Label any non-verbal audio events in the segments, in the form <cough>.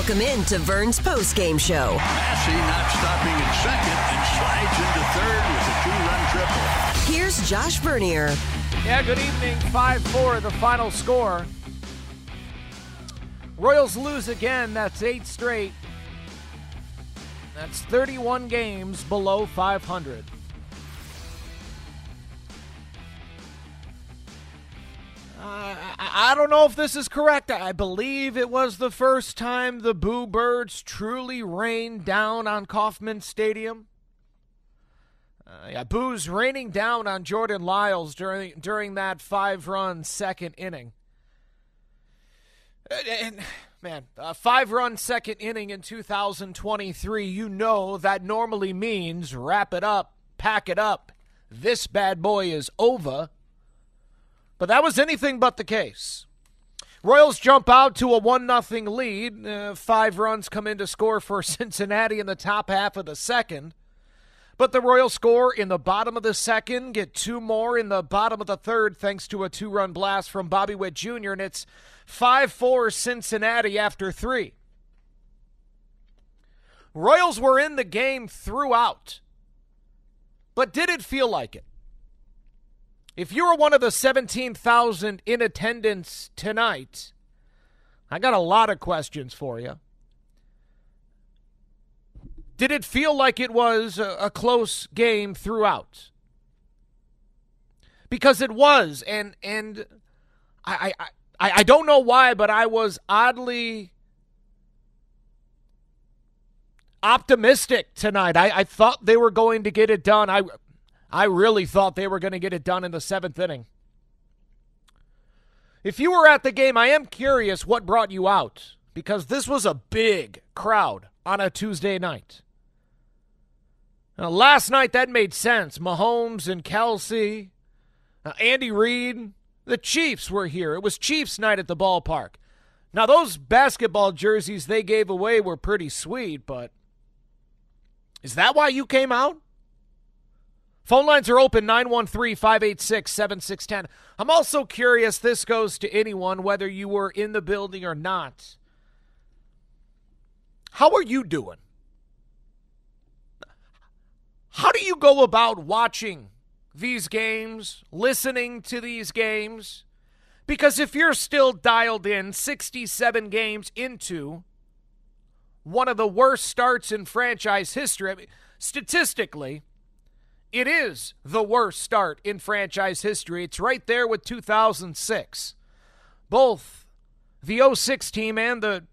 Welcome in to Vern's post-game show. Massey not stopping at second and slides into third with a two-run triple. Here's Josh Vernier. Yeah, good evening. 5 4, the final score. Royals lose again. That's eight straight. That's 31 games below 500. Uh, I, don't know if this is correct. I believe it was the first time the Boo Birds truly rained down on Kauffman Stadium. Uh, yeah, Boo's raining down on Jordan Lyles during during that five-run second inning. And, and man, a five-run second inning in 2023, you know that normally means wrap it up, pack it up. This bad boy is over. But that was anything but the case. Royals jump out to a 1 0 lead. Uh, five runs come in to score for <laughs> Cincinnati in the top half of the second. But the Royals score in the bottom of the second, get two more in the bottom of the third, thanks to a two run blast from Bobby Witt Jr., and it's 5 4 Cincinnati after three. Royals were in the game throughout. But did it feel like it? If you were one of the 17,000 in attendance tonight, I got a lot of questions for you. Did it feel like it was a, close game throughout? Because it was, and and I, I I I don't know why, but I was oddly optimistic tonight. I, I thought they were going to get it done. I I really thought they were going to get it done in the seventh inning. If you were at the game, I am curious what brought you out because this was a big crowd on a Tuesday night. Now, last night, that made sense. Mahomes and Kelce, uh, Andy Reid, the Chiefs were here. It was Chiefs night at the ballpark. Now, those basketball jerseys they gave away were pretty sweet, but is that why you came out? Phone lines are open 913 586 7610. I'm also curious, this goes to anyone, whether you were in the building or not. How are you doing? How do you go about watching these games, listening to these games? Because if you're still dialed in 67 games into one of the worst starts in franchise history, I mean, statistically, it is the worst start in franchise history. It's right there with 2006. Both the 06 team and the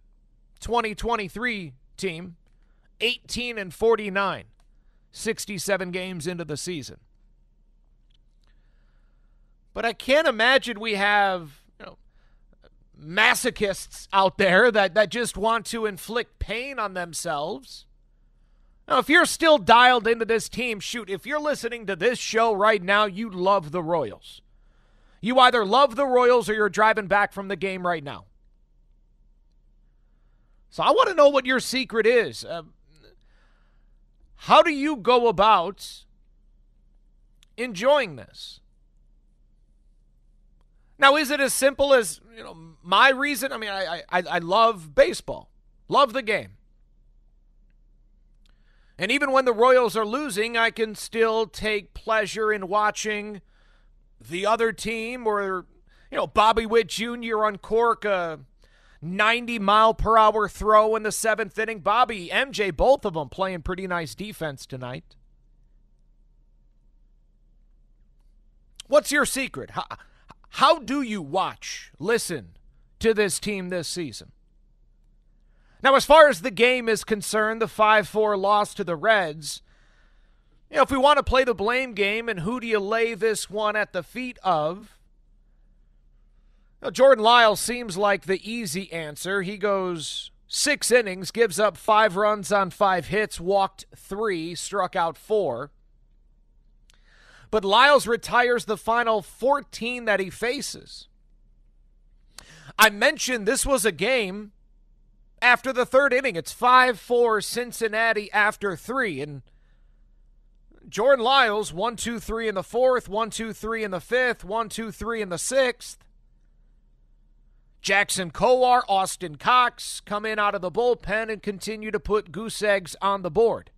2023 team, 18 and 49, 67 games into the season. But I can't imagine we have you know, masochists out there that, that just want to inflict pain on themselves now, if you're still dialed into this team, shoot, if you're listening to this show right now, you love the Royals. You either love the Royals or you're driving back from the game right now. So I want to know what your secret is. Uh, how do you go about enjoying this? Now, is it as simple as you know my reason? I mean, I I, I love baseball, love the game. And even when the Royals are losing, I can still take pleasure in watching the other team or, you know, Bobby Witt Jr. uncork a 90 mile per hour throw in the seventh inning. Bobby, MJ, both of them playing pretty nice defense tonight. What's your secret? How, how do you watch, listen to this team this season? Now, as far as the game is concerned, the 5 4 loss to the Reds, you know, if we want to play the blame game and who do you lay this one at the feet of? Now, Jordan Lyles seems like the easy answer. He goes six innings, gives up five runs on five hits, walked three, struck out four. But Lyles retires the final 14 that he faces. I mentioned this was a game after the third inning. It's 5 4 Cincinnati after three. And Jordan Lyles, 1 2 3 in the fourth, 1 2 3 in the fifth, 1 2 3 in the sixth. Jackson Kowar, Austin Cox come in out of the bullpen and continue to put goose eggs on the board.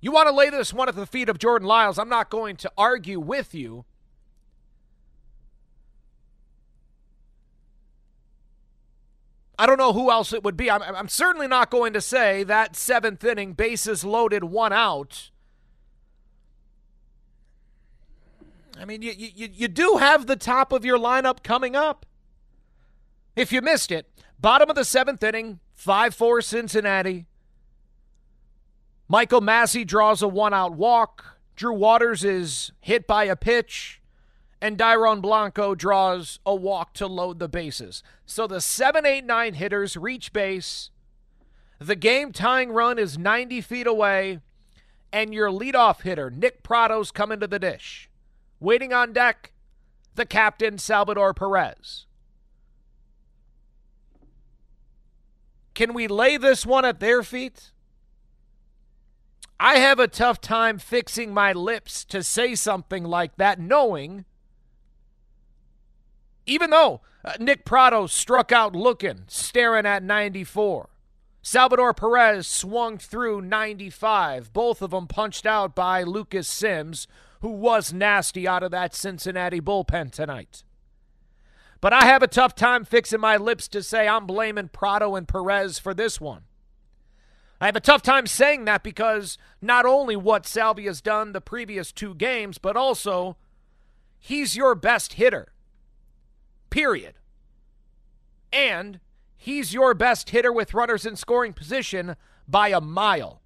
You want to lay this one at the feet of Jordan Lyles. I'm not going to argue with you. I don't know who else it would be. I'm, I'm certainly not going to say that seventh inning, bases loaded, one out. I mean, you, you, you do have the top of your lineup coming up. If you missed it, bottom of the seventh inning, 5 4 Cincinnati. Michael Massey draws a one out walk. Drew Waters is hit by a pitch and Dairon Blanco draws a walk to load the bases. So the 7 8 9 hitters reach base. The game tying run is 90 feet away, and your leadoff hitter, Nick Pratto's coming to the dish. Waiting on deck, the captain, Salvador Perez. Can we lay this one at their feet? I have a tough time fixing my lips to say something like that, knowing even though uh, Nick Pratto struck out looking, staring at 94. Salvador Perez swung through 95. Both of them punched out by Lucas Sims, who was nasty out of that Cincinnati bullpen tonight. But I have a tough time fixing my lips to say I'm blaming Pratto and Perez for this one. I have a tough time saying that because not only what Salvy has done the previous two games, but also he's your best hitter period. And he's your best hitter with runners in scoring position by a mile.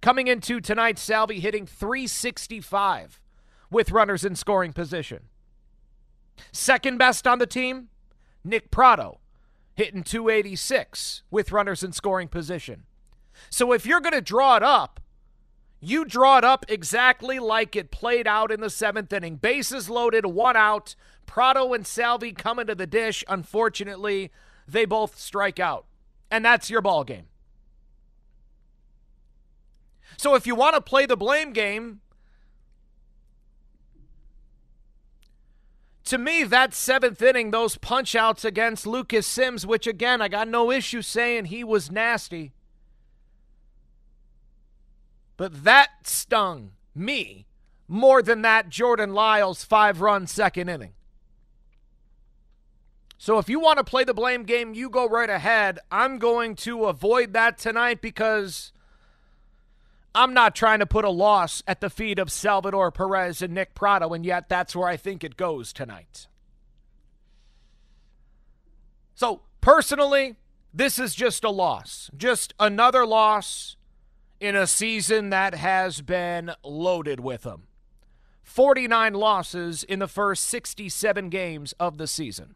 Coming into tonight, Salvy hitting 365 with runners in scoring position. Second best on the team, Nick Pratto, hitting 286 with runners in scoring position. So if you're going to draw it up, you draw it up exactly like it played out in the seventh inning. Bases loaded, one out. Pratto and Salvy coming to the dish. Unfortunately, they both strike out. And that's your ball game. So if you want to play the blame game, to me, that seventh inning, those punch outs against Lucas Sims, which again, I got no issue saying he was nasty. But that stung me more than that Jordan Lyles five run second inning. So if you want to play the blame game, you go right ahead. I'm going to avoid that tonight because I'm not trying to put a loss at the feet of Salvador Perez and Nick Pratto, and yet that's where I think it goes tonight. So personally, this is just a loss. Just another loss in a season that has been loaded with them. 49 losses in the first 67 games of the season.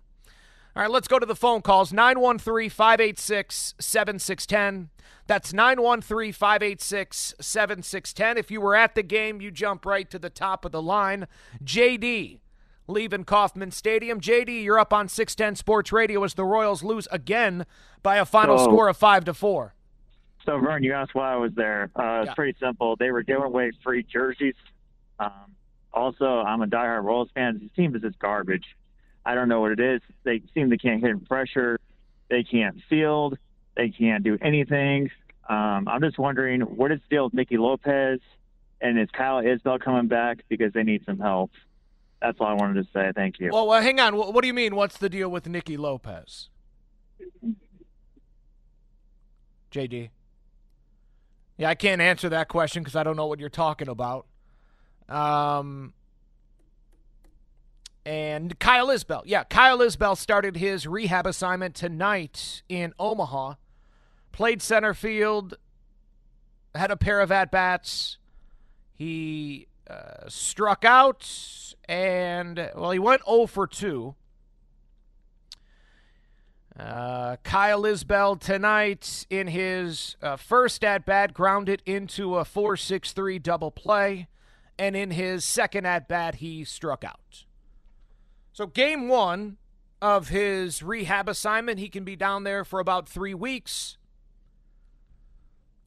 All right, let's go to the phone calls 913 586 7610. That's 913 586 7610. If you were at the game, you jump right to the top of the line. JD leaving Kauffman Stadium. JD, you're up on 610 Sports Radio as the Royals lose again by a final oh. score of 5 to 4. So, Vern, you asked why I was there. Uh, it's yeah. pretty simple. They were giving away free jerseys. Um, also, I'm a diehard Royals fan. This team is just garbage. I don't know what it is. They seem they can't hit pressure. They can't field. They can't do anything. Um, I'm just wondering what is the deal with Nicky Lopez and is Kyle Isbel coming back because they need some help. That's all I wanted to say. Thank you. Well, well hang on. What, what do you mean? What's the deal with Nicky Lopez? JD. Yeah, I can't answer that question because I don't know what you're talking about. Um, and Kyle Isbel. Yeah, Kyle Isbel started his rehab assignment tonight in Omaha. Played center field, had a pair of at bats. He uh, struck out, and, well, he went 0 for 2. Uh, Kyle Isbel tonight in his uh, first at bat grounded into a 4 6 3 double play, and in his second at bat, he struck out. So, game one of his rehab assignment, he can be down there for about three weeks.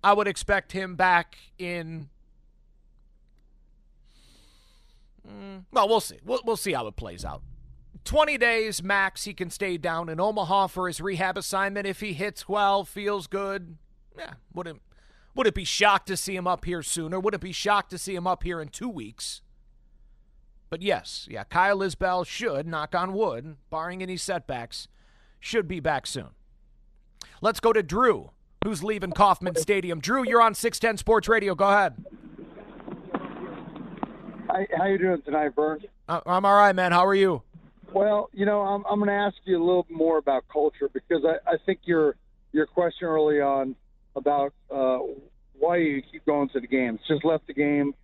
I would expect him back in. Mm, well, we'll see. We'll, we'll see how it plays out 20 days max he can stay down in Omaha for his rehab assignment. If he hits well, feels good, yeah, wouldn't would it be shocked to see him up here sooner? Would it be shocked to see him up here in two weeks? But yes, yeah, Kyle Isbel should, knock on wood, barring any setbacks, should be back soon. Let's go to Drew, who's leaving Kauffman Stadium. Drew, you're on 610 Sports Radio. Go ahead. Hi, how you doing tonight, Vern? Uh, I'm all right, man. How are you? Well, you know, I'm, I'm going to ask you a little more about culture because I, I think your your question early on about uh, why you keep going to the games. Just left the game.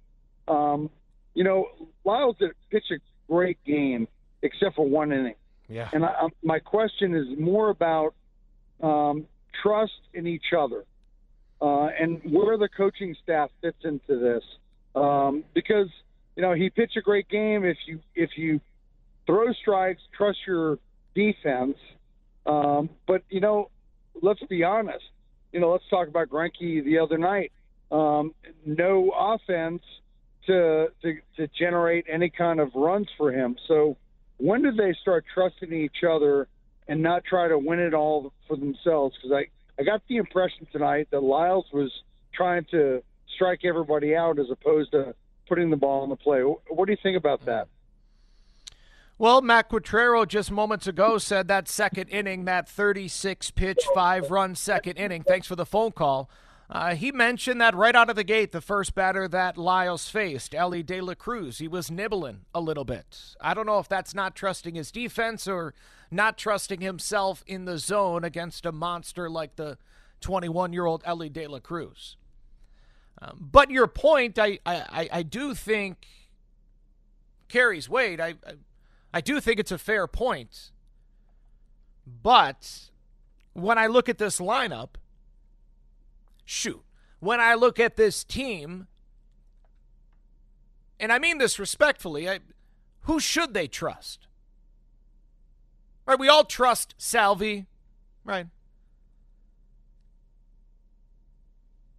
Um, you know, Lyles did pitch a great game except for one inning. Yeah. And I, my question is more about um, trust in each other uh, and where the coaching staff fits into this. Um, because you know he pitched a great game. If you if you throw strikes, trust your defense. Um, but you know, let's be honest you know, let's talk about Greinke the other night. Um, no offense to, to to generate any kind of runs for him. So when did they start trusting each other and not try to win it all for themselves? Because I I got the impression tonight that Lyles was trying to strike everybody out as opposed to putting the ball in the play. What do you think about that? Well, Matt Quatraro just moments ago said that second inning, that 36 pitch, five run second inning. Thanks for the phone call. Uh, he mentioned that right out of the gate, the first batter that Lyles faced, Elly De La Cruz, he was nibbling a little bit. I don't know if that's not trusting his defense or not trusting himself in the zone against a monster like the 21 year old Elly De La Cruz. Um, but your point, I, I, I do think carries weight. I, I I do think it's a fair point. But when I look at this lineup, shoot, when I look at this team, and I mean this respectfully, I, who should they trust? Right, we all trust Salvy, right?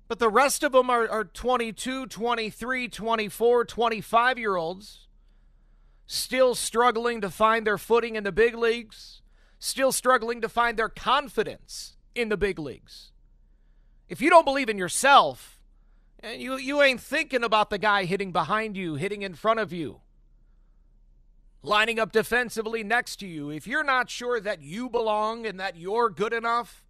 But the rest of them are, are 22, 23, 24, 25 year olds still struggling to find their footing in the big leagues, still struggling to find their confidence in the big leagues. If you don't believe in yourself, and you, you ain't thinking about the guy hitting behind you, hitting in front of you, lining up defensively next to you, if you're not sure that you belong and that you're good enough,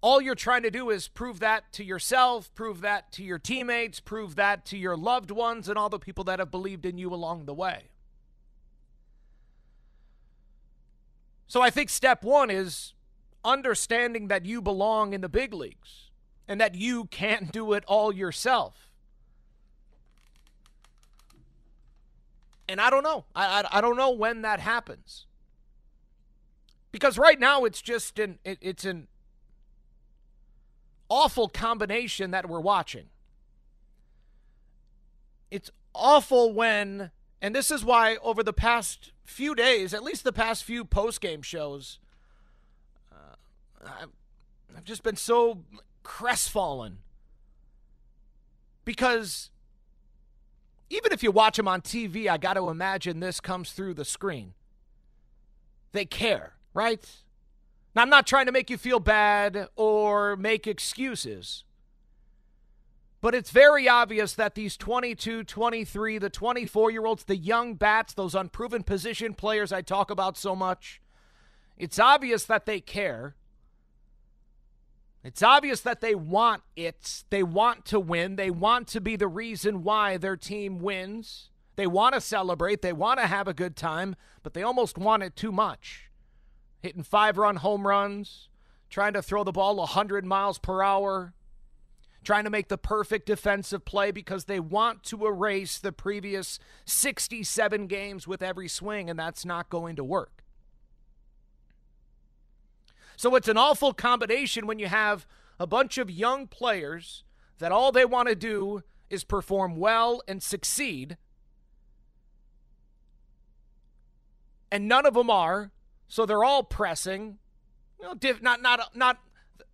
all you're trying to do is prove that to yourself, prove that to your teammates, prove that to your loved ones, and all the people that have believed in you along the way. So I think step one is understanding that you belong in the big leagues and that you can't do it all yourself. And I don't know. I, I, I don't know when that happens. Because right now it's just an it, it's an awful combination that we're watching. It's awful when, and this is why over the past few days, at least the past few post game shows, I've, just been so crestfallen. Because even if you watch them on TV, I got to imagine this comes through the screen. They care, right? Now, I'm not trying to make you feel bad or make excuses, but it's very obvious that these 22, 23, the 24 year olds, the young bats, those unproven position players I talk about so much, it's obvious that they care. It's obvious that they want it. They want to win. They want to be the reason why their team wins. They want to celebrate. They want to have a good time, but they almost want it too much hitting five run home runs, trying to throw the ball 100 miles per hour, trying to make the perfect defensive play because they want to erase the previous 67 games with every swing, and that's not going to work. So it's an awful combination when you have a bunch of young players that all they want to do is perform well and succeed. And none of them are. So they're all pressing. You know, diff, not not not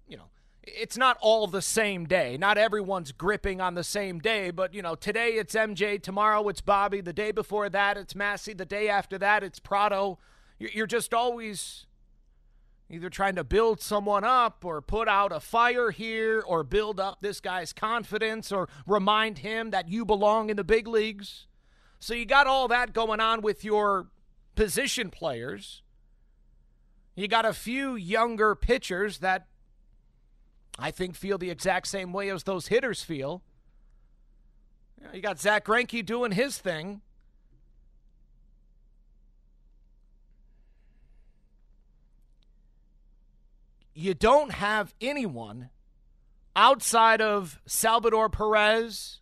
you know, it's not all the same day. Not everyone's gripping on the same day, but you know, today it's MJ, tomorrow it's Bobby, the day before that it's Massey, the day after that it's Pratto. You're just always either trying to build someone up or put out a fire here or build up this guy's confidence or remind him that you belong in the big leagues. So you got all that going on with your position players. You got a few younger pitchers that I think feel the exact same way as those hitters feel. You got Zack Greinke doing his thing. You don't have anyone outside of Salvador Perez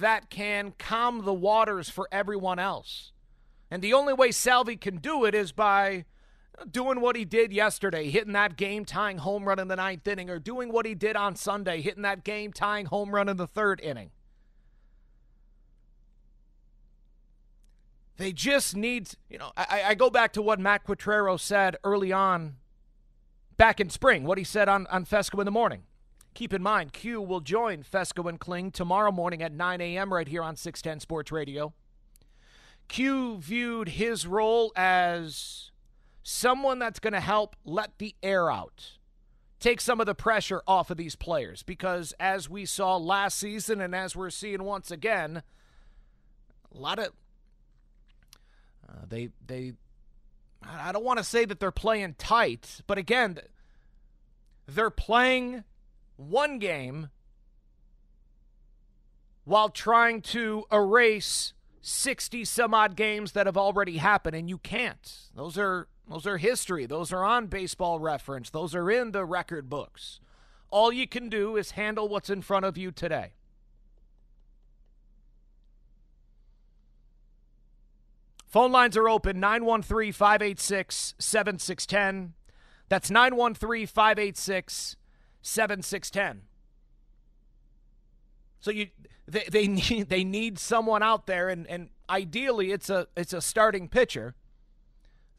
that can calm the waters for everyone else. And the only way Salvy can do it is by doing what he did yesterday, hitting that game tying home run in the ninth inning, or doing what he did on Sunday, hitting that game tying home run in the third inning. They just need, you know, I, I go back to what Matt Quatraro said early on back in spring, what he said on, on Fescoe in the morning. Keep in mind, Q will join Fescoe and Kling tomorrow morning at 9 a.m. right here on 610 Sports Radio. Q viewed his role as someone that's going to help let the air out, take some of the pressure off of these players. Because as we saw last season and as we're seeing once again, a lot of uh, they they I don't want to say that they're playing tight, but again, they're playing one game while trying to erase 60 some odd games that have already happened and you can't. Those are those are history. Those are on baseball reference. Those are in the record books. All you can do is handle what's in front of you today. Phone lines are open 913 586 7610. That's 913 586 7610. So you they, they <laughs> need they need someone out there and, and ideally it's a it's a starting pitcher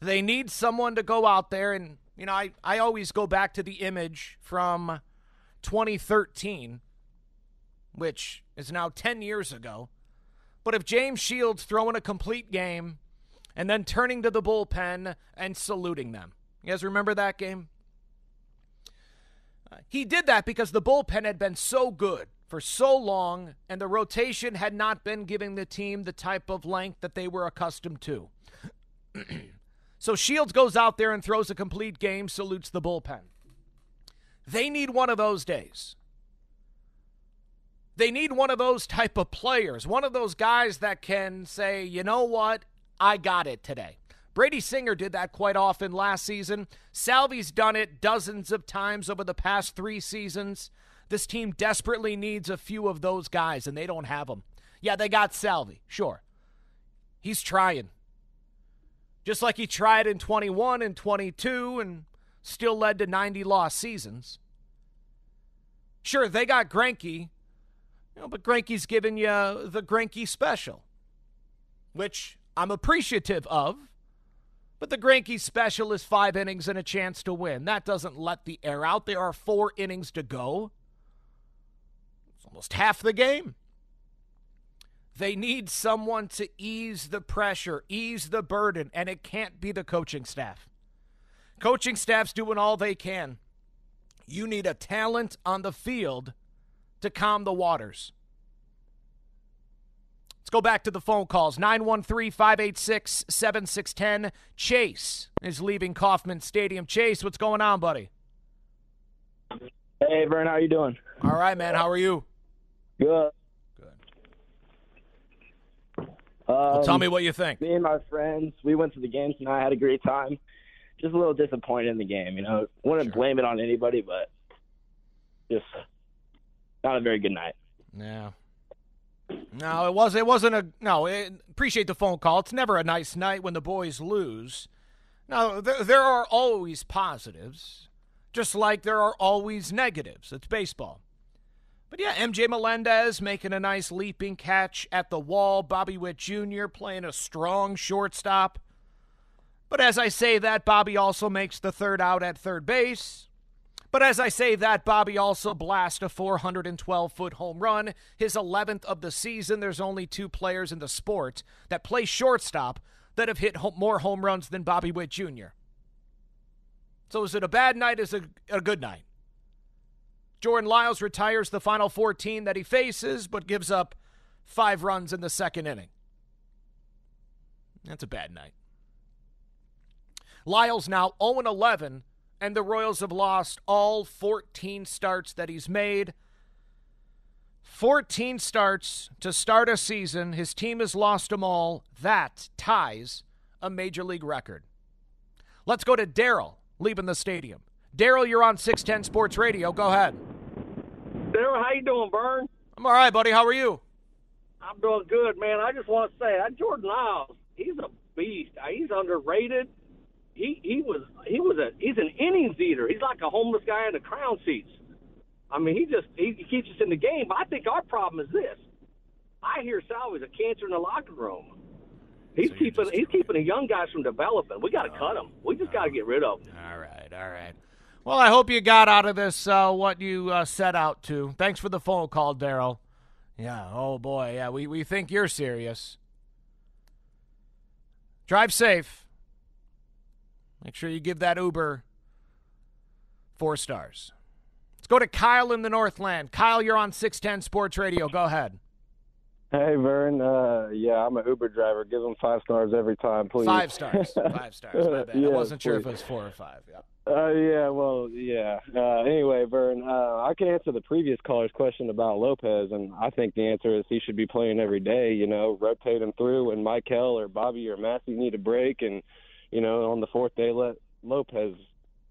they need someone to go out there and you know I, I always go back to the image from 2013 which is now 10 years ago but if James Shields throwing a complete game and then turning to the bullpen and saluting them you guys remember that game uh, he did that because the bullpen had been so good for so long and the rotation had not been giving the team the type of length that they were accustomed to <clears throat> So Shields goes out there and throws a complete game, salutes the bullpen. They need one of those days. They need one of those type of players, one of those guys that can say, you know what, I got it today. Brady Singer did that quite often last season. Salvi's done it dozens of times over the past three seasons. This team desperately needs a few of those guys, and they don't have them. Yeah, they got Salvi, sure. He's trying. Just like he tried in 21 and 22 and still led to 90 lost seasons. Sure, they got Greinke, you know, but Greinke's giving you the Greinke special, which I'm appreciative of. But the Greinke special is five innings and a chance to win. That doesn't let the air out. There are four innings to go. It's almost half the game. They need someone to ease the pressure, ease the burden, and it can't be the coaching staff. Coaching staff's doing all they can. You need a talent on the field to calm the waters. Let's go back to the phone calls 913 586 7610. Chase is leaving Kauffman Stadium. Chase, what's going on, buddy? Hey, Vern, how you doing? All right, man. How are you? Good. Um, well, tell me what you think. Me and my friends, we went to the game tonight. I had a great time. Just a little disappointed in the game. You know, wouldn't sure. blame it on anybody, but just not a very good night. Yeah. No, it was. It wasn't a. No, it, appreciate the phone call. It's never a nice night when the boys lose. Now there, there are always positives, just like there are always negatives. It's baseball. But yeah, MJ Melendez making a nice leaping catch at the wall. Bobby Witt Jr. playing a strong shortstop. But as I say that, Bobby also makes the third out at third base. But as I say that, Bobby also blasted a 412 foot home run, his 11th of the season. There's only two players in the sport that play shortstop that have hit more home runs than Bobby Witt Jr. So is it a bad night? Is it a good night? Jordan Lyles retires the final 14 that he faces, but gives up five runs in the second inning. That's a bad night. Lyles now 0 11, and the Royals have lost all 14 starts that he's made. 14 starts to start a season. His team has lost them all. That ties a major league record. Let's go to Daryl leaving the stadium. Daryl, you're on 610 Sports Radio. Go ahead. Daryl, how you doing, Vern? I'm all right, buddy. How are you? I'm doing good, man. I just want to say that Jordan Lyles, he's a beast. He's underrated he he was he was a he's an innings eater. He's like a homeless guy in the crown seats. I mean, he just he, he keeps us in the game. But I think our problem is this: I hear Salvy's a cancer in the locker room. He's so keeping he's keeping the young guys from developing. We got to cut them. We just got to get rid of them. All right, all right. Well, I hope you got out of this uh, what you uh, set out to. Thanks for the phone call, Daryl. Yeah. Oh boy. Yeah. We we think you're serious. Drive safe. Make sure you give that Uber four stars. Let's go to Kyle in the Northland. Kyle, you're on 610 Sports Radio. Go ahead. Hey, Vern. Uh, yeah, I'm an Uber driver. Give them five stars every time, please. Five stars. <laughs> Five stars. My bad. yeah, I wasn't sure if it was four or five. Yeah. Uh, yeah, well, yeah. Uh, anyway, Vern, uh, I can answer the previous caller's question about Lopez, and I think the answer is he should be playing every day. You know, rotate him through, and Michael or Bobby or Massey need a break, and – you know, on the fourth day let Lopez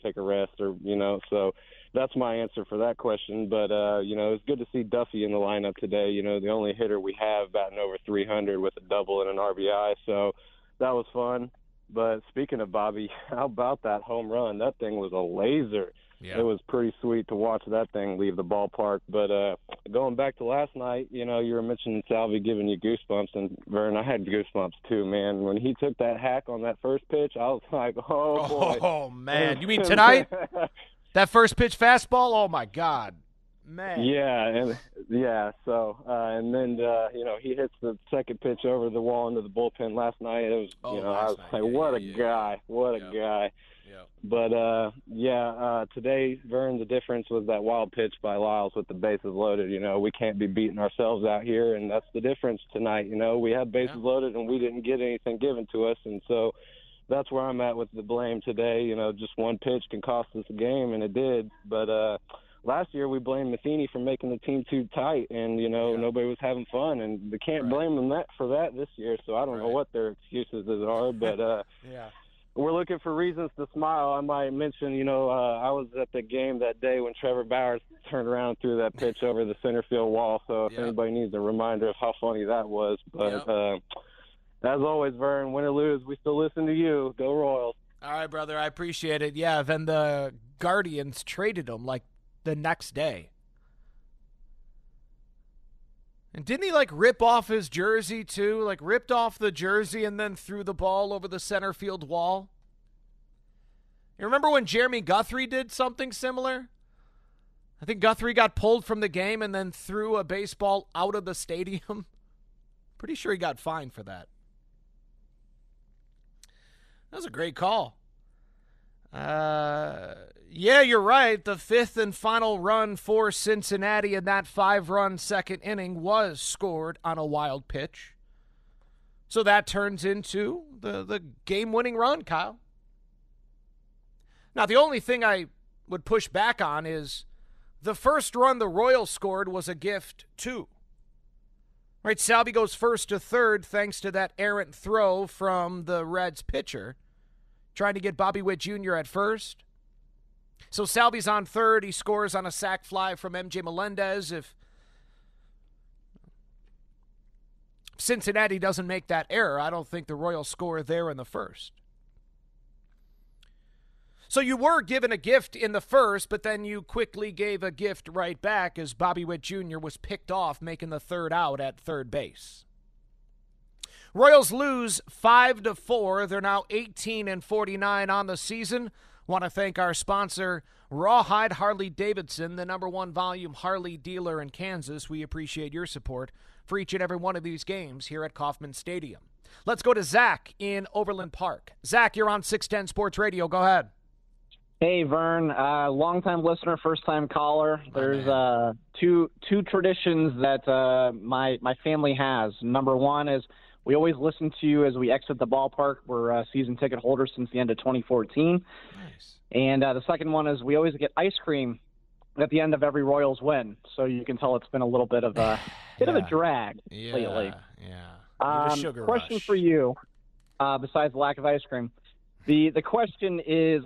take a rest or you know, so that's my answer for that question. But uh, you know, it's good to see Duffy in the lineup today. You know, the only hitter we have batting over 300 with a double and an RBI, so that was fun. But speaking of Bobby, <laughs> how about that home run? That thing was a laser. Yeah. It was pretty sweet to watch that thing leave the ballpark. But uh going back to last night, you know, you were mentioning Salvy giving you goosebumps, and Vern, I had goosebumps too, man. When he took that hack on that first pitch, I was <laughs> like, oh boy. Oh man, you mean tonight? <laughs> that first pitch fastball? Oh my god. Man. Yeah, and yeah, so uh and then uh, you know, he hits the second pitch over the wall into the bullpen last night. It was oh, you know, I was night. like, yeah, What yeah, a yeah. guy. What a guy. But uh, yeah, uh, today, Vern, the difference was that wild pitch by Lyles with the bases loaded. You know, we can't be beating ourselves out here, and that's the difference tonight. You know, we had bases yeah. loaded and we didn't get anything given to us, and so that's where I'm at with the blame today. You know, just one pitch can cost us a game, and it did. But uh, last year we blamed Matheny for making the team too tight, and you know yeah. nobody was having fun, and we can't right. blame them that for that this year. So I don't right. know what their excuses are, but uh, <laughs> yeah we're looking for reasons to smile. I might mention, you know, uh, I was at the game that day when Trevor Bauer turned around and threw that pitch over the center field wall. So if yep. anybody needs a reminder of how funny that was, but yep. uh, as always, Vern, win or lose, we still listen to you. Go Royals! All right, brother, I appreciate it. Yeah, then the Guardians traded him like the next day. And didn't he like rip off his jersey too? Like ripped off the jersey and then threw the ball over the center field wall? You remember when Jeremy Guthrie did something similar? I think Guthrie got pulled from the game and then threw a baseball out of the stadium. <laughs> Pretty sure he got fined for that. That was a great call. Uh, yeah, you're right. The fifth and final run for Cincinnati in that five run second inning was scored on a wild pitch. So that turns into the, the game winning run, Kyle. Now, the only thing I would push back on is the first run the Royals scored was a gift, too. Right, Salvy goes first to third thanks to that errant throw from the Reds pitcher, trying to get Bobby Witt Jr. at first. So Salvy's on third. He scores on a sac fly from MJ Melendez. If Cincinnati doesn't make that error, I don't think the Royals score there in the first. So you were given a gift in the first, but then you quickly gave a gift right back as Bobby Witt Jr. was picked off, making the third out at third base. Royals lose 5 to 4. They're now 18 and 49 on the season. Want to thank our sponsor, Rawhide Harley Davidson, the number one volume Harley dealer in Kansas. We appreciate your support for each and every one of these games here at Kauffman Stadium. Let's go to Zach in Overland Park. Zach, you're on 610 Sports Radio. Go ahead. Hey Vern, uh, longtime listener, first time caller. There's uh, two two traditions that uh, my my family has. Number one is we always listen to you as we exit the ballpark. We're uh, season ticket holders since the end of 2014. Nice. And uh, the second one is we always get ice cream at the end of every Royals win. So you can tell it's been a little bit of a <sighs> bit Yeah. of a drag Yeah, lately. yeah. Um, question rush. for you, uh, besides the lack of ice cream, the the question is,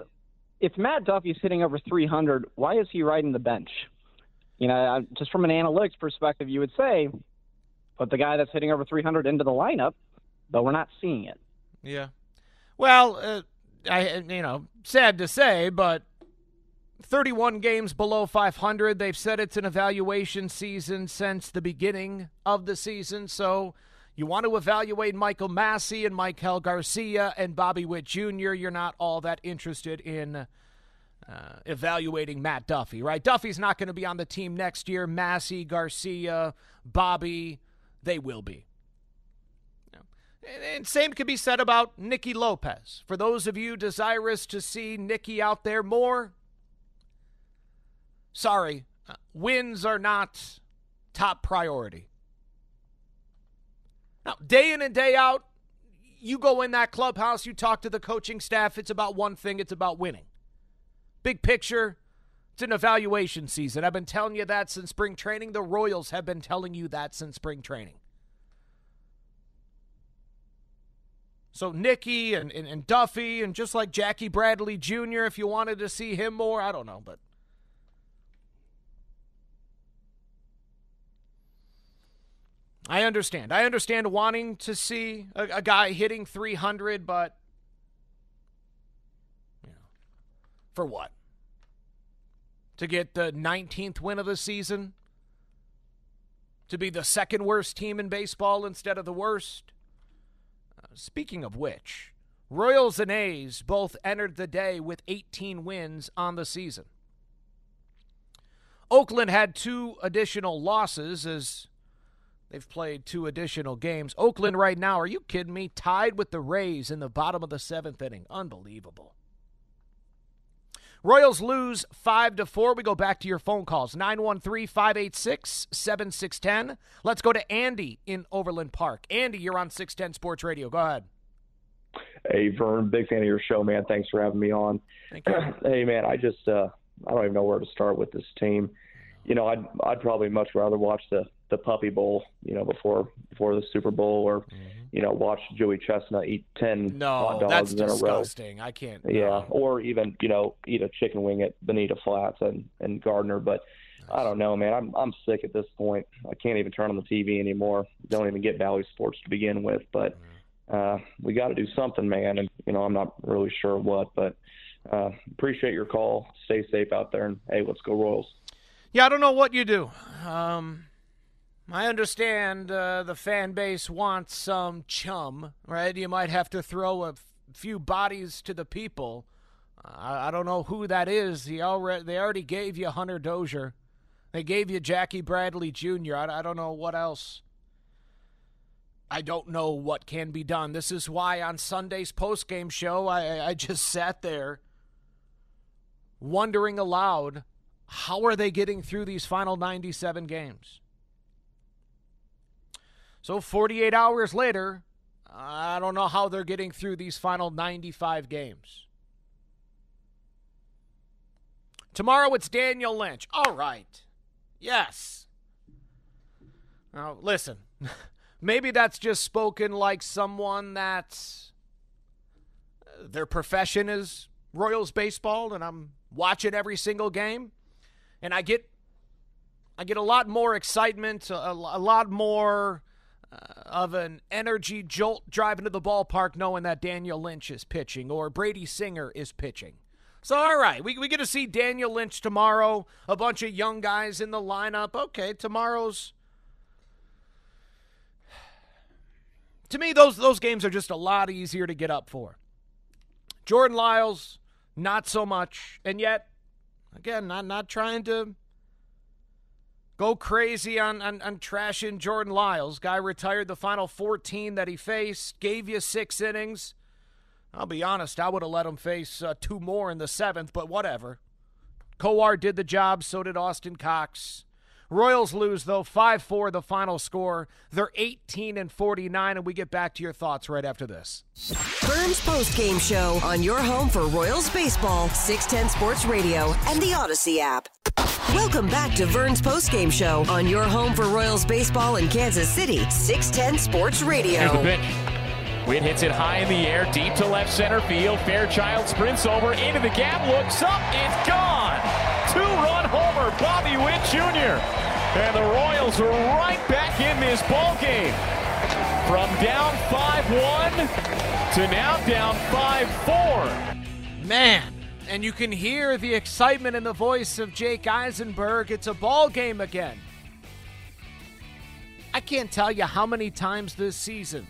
if Matt Duffy's hitting over 300, why is he riding the bench? You know, just from an analytics perspective, you would say, put the guy that's hitting over 300 into the lineup, but we're not seeing it. Yeah. Well, uh, I you know, sad to say, but 31 games below 500. They've said it's an evaluation season since the beginning of the season. So you want to evaluate Michael Massey and Maikel Garcia and Bobby Witt Jr. You're not all that interested in uh, evaluating Matt Duffy, right? Duffy's not going to be on the team next year. Massey, Garcia, Bobby, they will be. And- same could be said about Nicky Lopez. For those of you desirous to see Nicky out there more, sorry, uh, wins are not top priority. Now, day in and day out, you go in that clubhouse, you talk to the coaching staff, it's about one thing, it's about winning. Big picture, it's an evaluation season. I've been telling you that since spring training. The Royals have been telling you that since spring training. So Nicky and, and, and Duffy and just like Jackie Bradley Jr., if you wanted to see him more, I don't know, but I understand. I understand wanting to see a, a guy hitting 300, but you know, for what? To get the 19th win of the season? To be the second worst team in baseball instead of the worst? Uh, speaking of which, Royals and A's both entered the day with 18 wins on the season. Oakland had two additional losses as they've played two additional games. Oakland right now, are you kidding me? Tied with the Rays in the bottom of the seventh inning. Unbelievable. Royals lose 5 to 4. We go back to your phone calls 913-586-7610. Let's go to Andy in Overland Park. Andy, you're on 610 Sports Radio. Go ahead. Hey, Vern, big fan of your show, man. Thanks for having me on. Thank you. <clears throat> hey, man, I just uh, I don't even know where to start with this team. You know, I'd I'd probably much rather watch the the Puppy Bowl, you know, before before the Super Bowl, or you know, watch Joey Chestnut eat ten hot dogs in a row. disgusting. I can't. Yeah, no. or even you know, eat a chicken wing at Bonita Flats and and Gardner. But I don't know, man. I'm I'm sick at this point. I can't even turn on the TV anymore. Don't even get Bally Sports to begin with. But uh, we got to do something, man. And you know, I'm not really sure what, but uh, appreciate your call. Stay safe out there, and hey, let's go Royals. Yeah, I don't know what you do. Um, I understand uh, the fan base wants some chum, right? You might have to throw a few bodies to the people. I, I don't know who that is. He they already gave you Hunter Dozier. They gave you Jackie Bradley Jr. I, I don't know what else. I don't know what can be done. This is why on Sunday's postgame show, I, I just sat there wondering aloud how are they getting through these final 97 games? So 48 hours later, I don't know how they're getting through these final 95 games. Tomorrow it's Daniel Lynch. All right. Yes. Now, listen. <laughs> Maybe that's just spoken like someone that's uh, their profession is Royals baseball and I'm watching every single game and I get I get a lot more excitement, a, a lot more uh, of an energy jolt driving to the ballpark knowing that Daniel Lynch is pitching or Brady Singer is pitching. So, all right, we, we get to see Daniel Lynch tomorrow, a bunch of young guys in the lineup. Okay, tomorrow's. <sighs> To me, those, those games are just a lot easier to get up for. Jordan Lyles, not so much. And yet, Again, not not trying to go crazy on, on, on trashing Jordan Lyles. Guy retired the final 14 that he faced, gave you six innings. I'll be honest, I would have let him face uh, two more in the seventh, but whatever. Kowar did the job, so did Austin Cox. Royals lose though 5-4 the final score. They're 18 and 49 and we get back to your thoughts right after this. Vern's post game show on your home for Royals baseball, 610 Sports Radio and the Audacy app. Welcome back to Vern's post game show on your home for Royals baseball in Kansas City, 610 Sports Radio. Here's the pitch. Witt hits it high in the air, deep to left center field. Fairchild sprints over into the gap, looks up, it's gone. Two-run homer, Bobby Witt Jr. And the Royals are right back in this ball game. From down 5-1 to now down 5-4. Man, and you can hear the excitement in the voice of Jake Eisenberg. It's a ball game again. I can't tell you how many times this season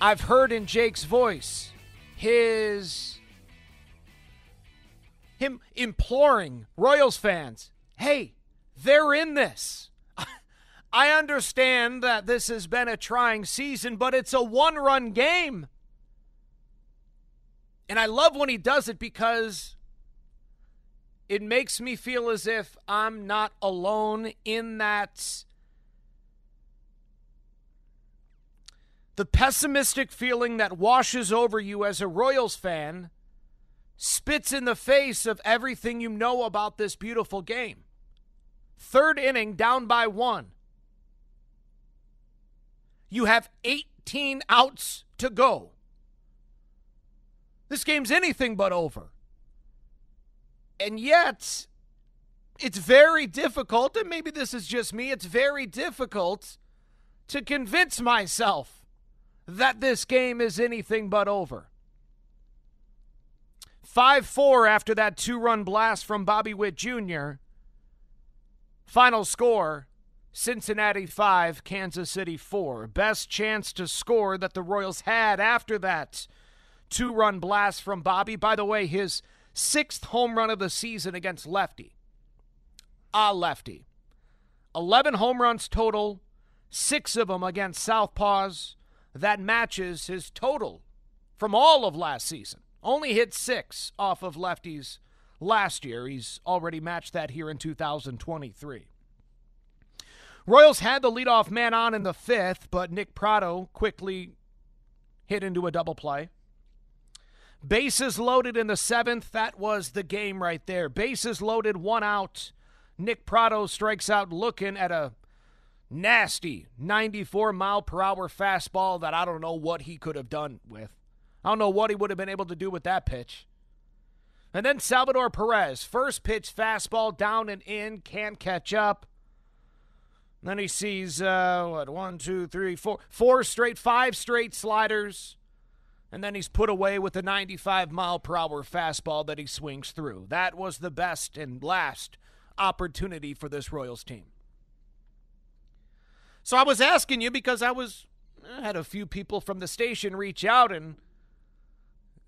I've heard in Jake's voice his him imploring Royals fans, hey, they're in this. <laughs> I understand that this has been a trying season, but it's a one run game. And I love when he does it because it makes me feel as if I'm not alone in that. The pessimistic feeling that washes over you as a Royals fan spits in the face of everything you know about this beautiful game. Third inning, down by one. You have 18 outs to go. This game's anything but over. And yet, it's very difficult, and maybe this is just me, it's very difficult to convince myself that this game is anything but over. 5 4 after that two run blast from Bobby Witt Jr. Final score Cincinnati 5, Kansas City 4. Best chance to score that the Royals had after that two run blast from Bobby. By the way, his sixth home run of the season against lefty. Ah, lefty. 11 home runs total, six of them against Southpaws. That matches his total from all of last season. Only hit six off of lefties last year. He's already matched that here in 2023. Royals had the leadoff man on in the fifth, but Nick Pratto quickly hit into a double play. Bases loaded in the seventh. That was the game right there. Bases loaded, one out. Nick Pratto strikes out looking at a nasty 94 mile per hour fastball that I don't know what he could have done with. I don't know what he would have been able to do with that pitch. And then Salvador Perez, first pitch fastball down and in, can't catch up. And then he sees uh, what one, two, three, four, four straight, five straight sliders, and then he's put away with a 95 mile per hour fastball that he swings through. That was the best and last opportunity for this Royals team. So I was asking you because I was I had a few people from the station reach out and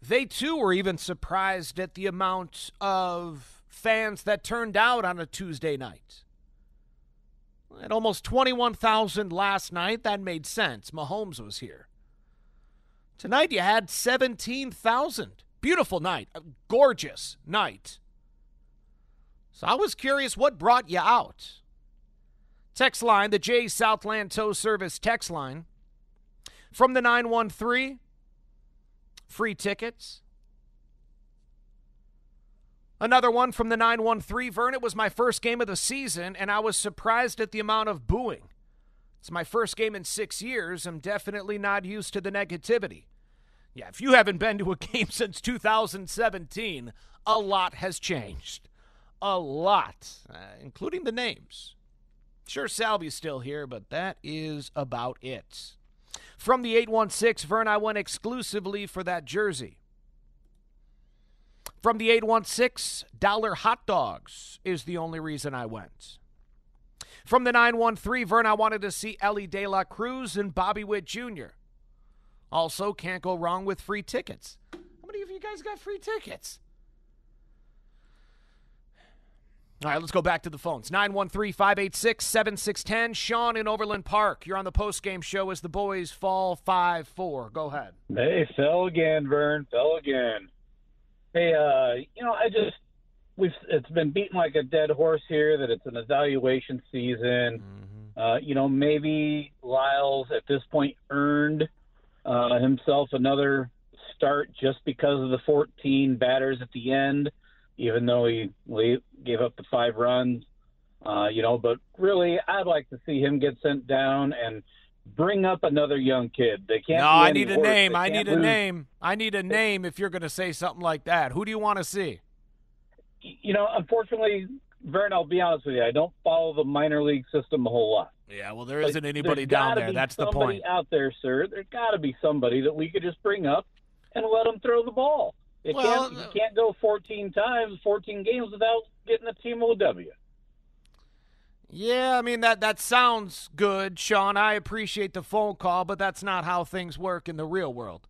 they too were even surprised at the amount of fans that turned out on a Tuesday night. At almost 21,000 last night, that made sense. Mahomes was here. Tonight you had 17,000. Beautiful night. A gorgeous night. So I was curious what brought you out. Text line, the J Southland Tow Service text line from the 913 free tickets. Another one from the 913 Vern. It was my first game of the season, and I was surprised at the amount of booing. It's my first game in six years. I'm definitely not used to the negativity. Yeah, if you haven't been to a <laughs> game since 2017, a lot has changed. A lot, uh, including the names. Sure, Salvy's still here, but that is about it. From the 816, Vern, I went exclusively for that jersey. From the 816, Dollar Hot Dogs is the only reason I went. From the 913, Vern, I wanted to see Elly De La Cruz and Bobby Witt Jr. Also, can't go wrong with free tickets. How many of you guys got free tickets? All right, let's go back to the phones. 913 586 7610. Sean in Overland Park. You're on the post game show as the boys fall 5 4. Go ahead. Hey, fell again, Vern. Fell again. Hey, uh, you know, I just, we've, it's been beaten like a dead horse here that it's an evaluation season. Mm-hmm. Uh, you know, maybe Lyles at this point earned uh, himself another start just because of the 14 batters at the end even though he gave up the five runs. Uh, you know, but really, I'd like to see him get sent down and bring up another young kid. They can't. No, I need a name. I need lose. a name. I need a name. If you're going to say something like that, who do you want to see? You know, unfortunately, Vern, I'll be honest with you. I don't follow the minor league system a whole lot. Yeah, well, there isn't anybody down there. That's the point. Out there, sir. There's got to be somebody that we could just bring up and let him throw the ball. It well, can't, you uh, can't go 14 times, 14 games without getting a team W. Yeah, I mean that that sounds good, Sean. I appreciate the phone call, but that's not how things work in the real world.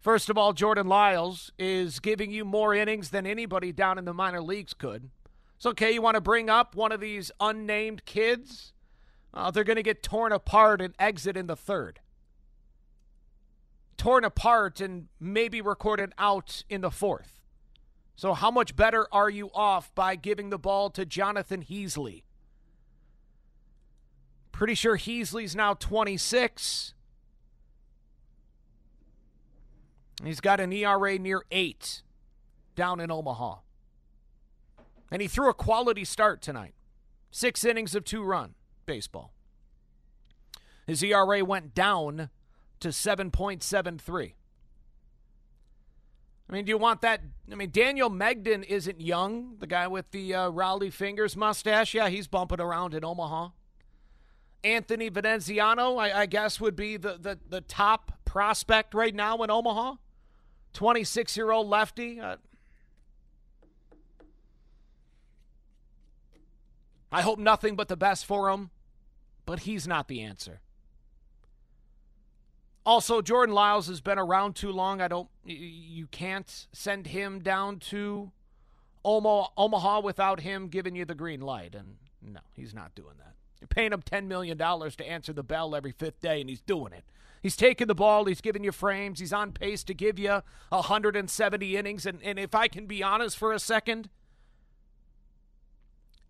First of all, Jordan Lyles is giving you more innings than anybody down in the minor leagues could. It's okay. You want to bring up one of these unnamed kids? Uh, they're going to get torn apart and exit in the third torn apart and maybe recorded out in the fourth. So, how much better are you off by giving the ball to Jonathan Heasley? Pretty sure Heasley's now 26. He's got an ERA near eight down in Omaha. And he threw a quality start tonight. Six innings of two run baseball. His ERA went down to 7.73. I mean, do you want that? I mean, Daniel Mengden isn't young, the guy with the uh, Fingers mustache. Yeah, he's bumping around in Omaha. Anthony Veneziano, I, I guess, would be the, the, the top prospect right now in Omaha. 26 year old lefty. Uh, I hope nothing but the best for him, but he's not the answer. Also, Jordan Lyles has been around too long. I don't. You can't send him down to Omaha without him giving you the green light. And no, he's not doing that. You're paying him $10 million to answer the bell every fifth day, and he's doing it. He's taking the ball. He's giving you frames. He's on pace to give you 170 innings. And, and if I can be honest for a second,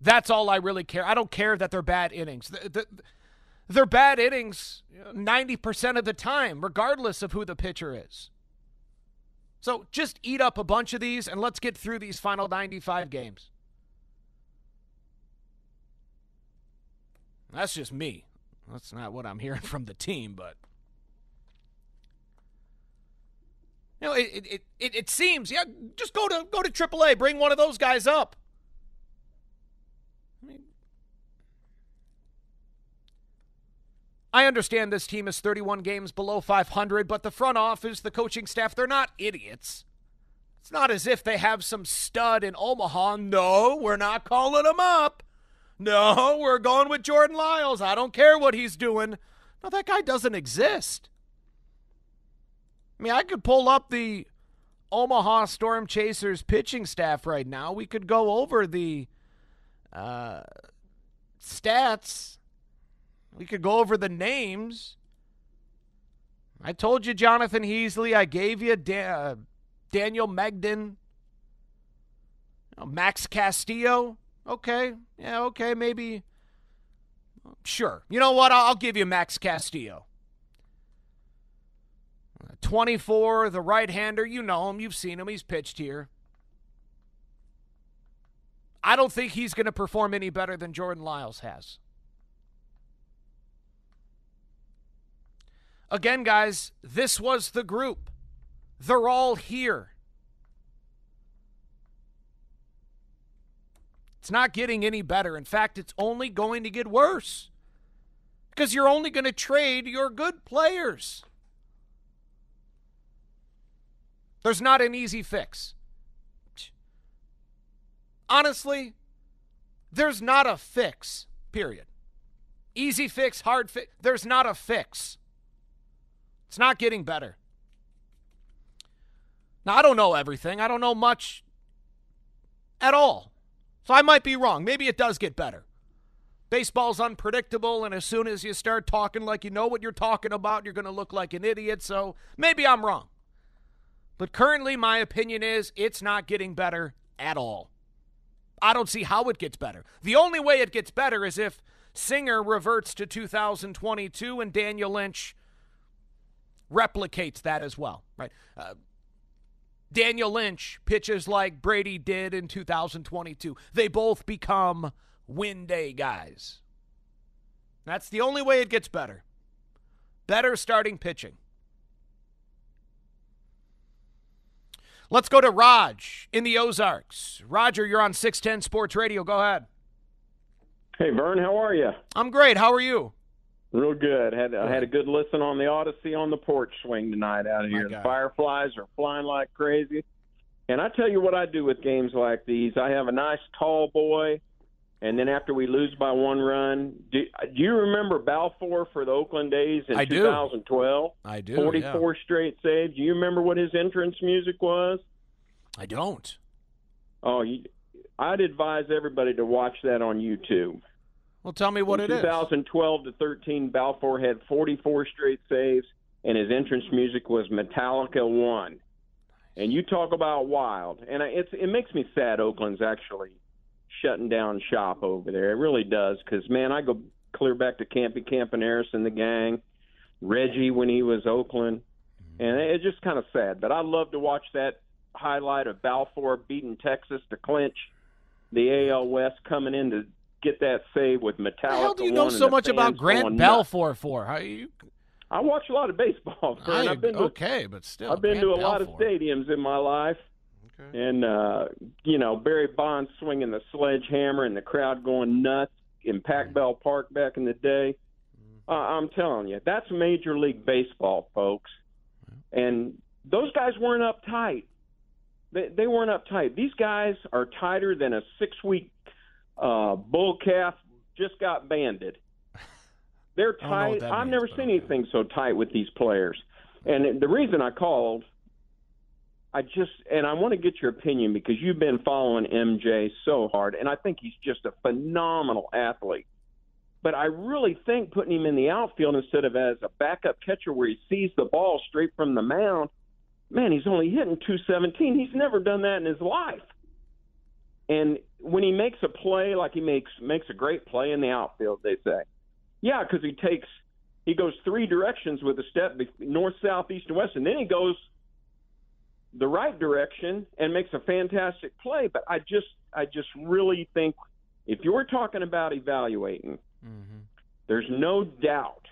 that's all I really care. I don't care that they're bad innings. The, the, they're bad innings 90% of the time, regardless of who the pitcher is. So just eat up a bunch of these and let's get through these final 95 games. That's just me. That's not what I'm hearing <laughs> from the team, but you know, it it, it, it seems yeah. Just go to go to AAA, bring one of those guys up. I mean, I understand this team is 31 games below 500, but the front office, the coaching staff, they're not idiots. It's not as if they have some stud in Omaha. No, we're not calling him up. No, we're going with Jordan Lyles. I don't care what he's doing. No, that guy doesn't exist. I mean, I could pull up the Omaha Storm Chasers pitching staff right now. We could go over the uh, stats we could go over the names. I told you Jonathan Heasley. I gave you da- uh, Daniel Mengden. Max Castillo. Okay. Yeah, okay. Maybe. Sure. You know what? I'll, I'll give you Max Castillo. 24, the right hander. You know him. You've seen him. He's pitched here. I don't think he's going to perform any better than Jordan Lyles has. Again, guys, this was the group. They're all here. It's not getting any better. In fact, it's only going to get worse because you're only going to trade your good players. There's not an easy fix. Honestly, there's not a fix, period. Easy fix, hard fix. There's not a fix. It's not getting better. Now, I don't know everything. I don't know much at all. So I might be wrong. Maybe it does get better. Baseball's unpredictable, and as soon as you start talking like you know what you're talking about, you're going to look like an idiot. So maybe I'm wrong. But currently, my opinion is it's not getting better at all. I don't see how it gets better. The only way it gets better is if Singer reverts to 2022 and Daniel Lynch replicates that as well, right? Uh, Daniel Lynch pitches like Brady did in 2022. They both become win day guys. That's the only way it gets better. Better starting pitching. Let's go to Raj in the Ozarks. Roger, you're on 610 Sports Radio. Go ahead. Hey, Vern, how are you? I'm great. How are you? Real good. Had I had a good listen on the Audacy on the porch swing tonight out here. The fireflies are flying like crazy. And I tell you what I do with games like these. I have a nice tall boy and then after we lose by one run, do, do you remember Balfour for the Oakland A's in I 2012? I do. 44 yeah. straight saves. Do you remember what his entrance music was? I don't. Oh, you, I'd advise everybody to watch that on YouTube. Well, tell me what in it 2012 to 13, Balfour had 44 straight saves, and his entrance music was Metallica One. And you talk about wild, and it's it makes me sad. Oakland's actually shutting down shop over there. It really does because man, I go clear back to Campy Campaneris and the gang, Reggie when he was Oakland, and it's just kind of sad. But I love to watch that highlight of Balfour beating Texas to clinch the AL West, coming in to get that save with Metallica. How the hell do you know so much about Grant Balfour for? How you? I watch a lot of baseball. <laughs> I, I've been to, okay, but still, I've been Grant to a lot of stadiums in my life. Okay. And uh, you know Barry Bonds swinging the sledgehammer and the crowd going nuts in Pac Bell Park back in the day. Uh, I'm telling you, that's Major League Baseball, folks. And those guys weren't uptight. They, they weren't uptight. These guys are tighter than a six-week uh, bull calf just got banded. They're I don't know what tight. I've means, never seen anything so tight with these players. And the reason I called I just and I want to get your opinion because you've been following MJ so hard, and I think he's just a phenomenal athlete. But I really think putting him in the outfield instead of as a backup catcher where he sees the ball straight from the mound, man, he's only hitting 217. He's never done that in his life. And when he makes a play, like he makes makes a great play in the outfield, they say, yeah, because he takes he goes three directions with a step north, south, east, and west, and then he goes the right direction and makes a fantastic play. But I just I just really think if you're talking about evaluating, Mm-hmm. there's no doubt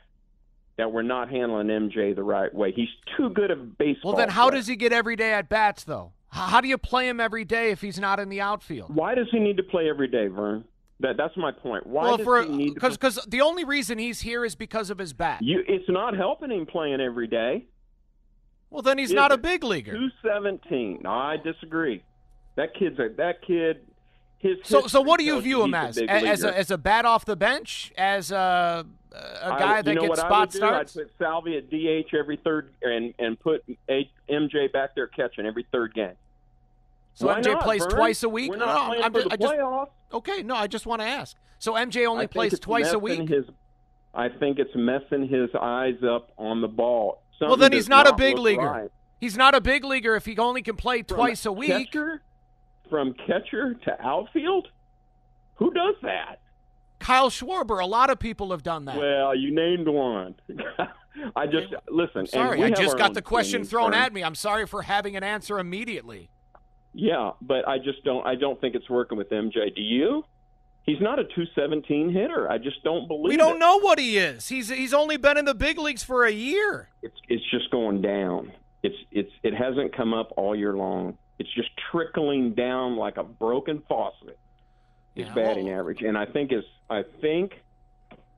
that we're not handling MJ the right way. He's too good of a baseball. Well, then how player. does he get every day at bats though? How do you play him every day if he's not in the outfield? Why does he need to play every day, Vern? That that's my point. Why well, does for he need to? because because the only reason he's here is because of his bat. You, it's not helping him playing every day. Well, then he's Is not a big leaguer. Two seventeen. No, I disagree. That kid's a that kid. His So so what do you view him as? A- As leaguer. a as a bat off the bench? As a a guy you that gets I spot starts? I'd put Salvy at DH every third and and put MJ back there catching every third game. So Why MJ not, plays Vern? twice a week. We're No, not no, playing I'm for just, the I just okay. No, I just want to ask. So MJ only I plays twice a week. His, I think it's messing his eyes up on the ball. well, then he's not a big leaguer. right. He's not a big leaguer if he only can play From twice a week. Catcher, from catcher to outfield, who does that? Kyle Schwarber. A lot of people have done that. Well, you named one. <laughs> I just listen. Sorry, I just got the question thrown at me. I'm sorry for having an answer immediately. Yeah, but I just don't. I don't think it's working with MJ. Do you? He's not a 217 hitter. I just don't believe. We don't it. know what he is. He's he's only been in the big leagues for a year. It's it's just going down. It's it's it hasn't come up all year long. It's just trickling down like a broken faucet. His Yeah, batting well- average, and I think his I think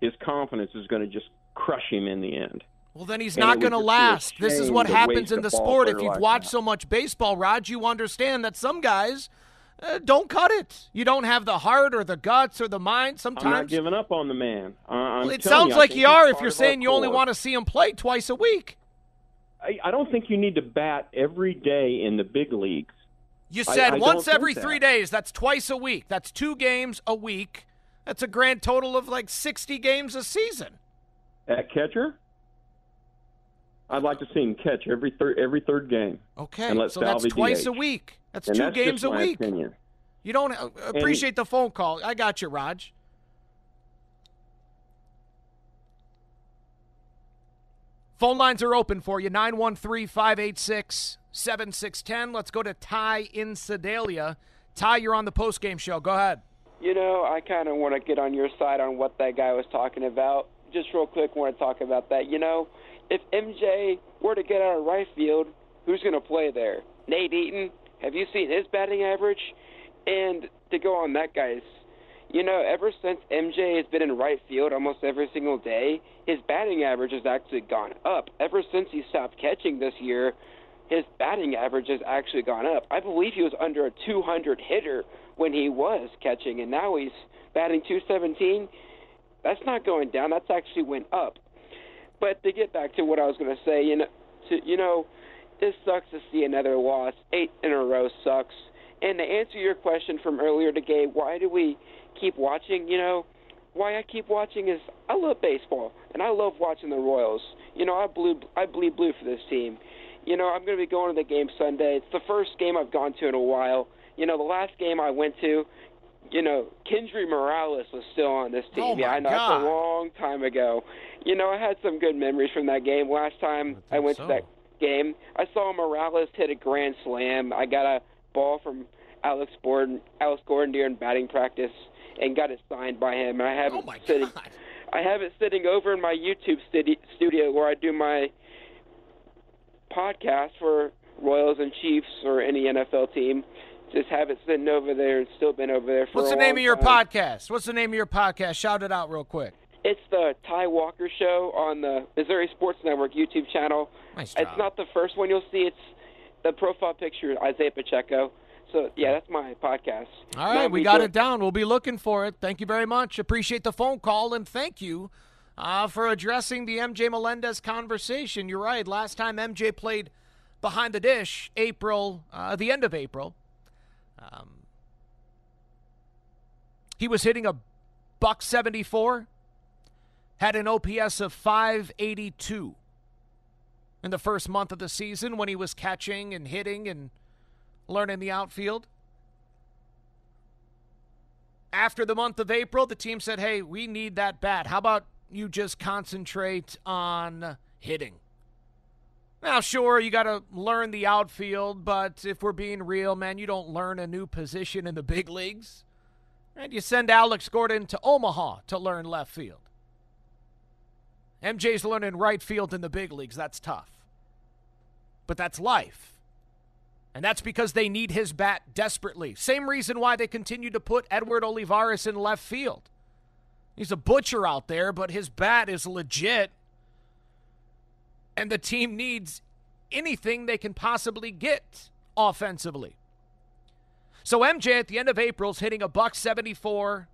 his confidence is going to just crush him in the end. Well, then he's And not going to would just be a last. This is what happens in the sport. If you've like watched that. so much baseball, Rod, you understand that some guys uh, don't cut it. You don't have the heart or the guts or the mind. Sometimes I'm not giving up on the man. I, Well, it sounds you, like you are if you're saying you only want to see him play twice a week. I, I don't think you need to bat every day in the big leagues You said I, I once every three that. days. That's twice a week. That's two games a week. That's a grand total of like 60 games a season. At catcher, I'd like to see him catch every third every third game. Okay, and let so that's Salvy twice DH. a week. That's And two that's games just a my week. Opinion. You don't uh, appreciate the phone call. I got you, Raj. Phone lines are open for you 913 586 7610. Let's go to Ty in Sedalia. Ty, you're on the post game show. Go ahead. You know, I kind of want to get on your side on what that guy was talking about. Just real quick, want to talk about that. You know, if MJ were to get out of right field, who's going to play there? Nate Eaton. Have you seen his batting average? And to go on that guy's, you know, ever since MJ has been in right field almost every single day, his batting average has actually gone up. Ever since he stopped catching this year, his batting average has actually gone up. I believe he was under a 200 hitter when he was catching, and now he's batting 217. That's not going down. That's actually went up. But to get back to what I was going to say, you know, to, you know, this sucks to see another loss. Eight in a row sucks. And to answer your question from earlier to Gabe, why do we keep watching? You know, why I keep watching is I love baseball and I love watching the Royals. You know, I blue I bleed blue for this team. You know, I'm going to be going to the game Sunday. It's the first game I've gone to in a while. You know, the last game I went to, you know, Kendry Morales was still on this team. Oh, yeah, I know God. it's a long time ago. You know, I had some good memories from that game. Last time I, went so. to that game, I saw Morales hit a grand slam. I got a ball from Alex Gordon, Alex Gordon during batting practice, and got it signed by him. And I have Oh, it sitting. God. I have it sitting over in my YouTube studi- studio where I do my podcast for Royals and Chiefs or any NFL team. Just have it sitting over there and still been over there for What's the name of your time. podcast? What's the name of your podcast? Shout it out real quick. It's the Ty Walker Show on the Missouri Sports Network YouTube channel. Nice It's not the first one you'll see. It's the profile picture, Isaiah Pacheco. So yeah, that's my podcast. All right, we got it down. We'll be looking for it. Thank you very much. Appreciate the phone call and thank you uh, for addressing the MJ Melendez conversation. You're right. Last time MJ played behind the dish, April, uh, the end of April, um, he was hitting a buck 74, had an OPS of 582 in the first month of the season when he was catching and hitting and learning the outfield. After the month of April, the team said, hey, we need that bat. How about you just concentrate on hitting? Now, sure, you got to learn the outfield, but if we're being real, man, you don't learn a new position in the big leagues. And you send Alex Gordon to Omaha to learn left field. MJ's learning right field in the big leagues. That's tough. But that's life. And that's because they need his bat desperately. Same reason why they continue to put Edward Olivares in left field. He's a butcher out there, but his bat is legit. And the team needs anything they can possibly get offensively. So MJ at the end of April is hitting a buck 74,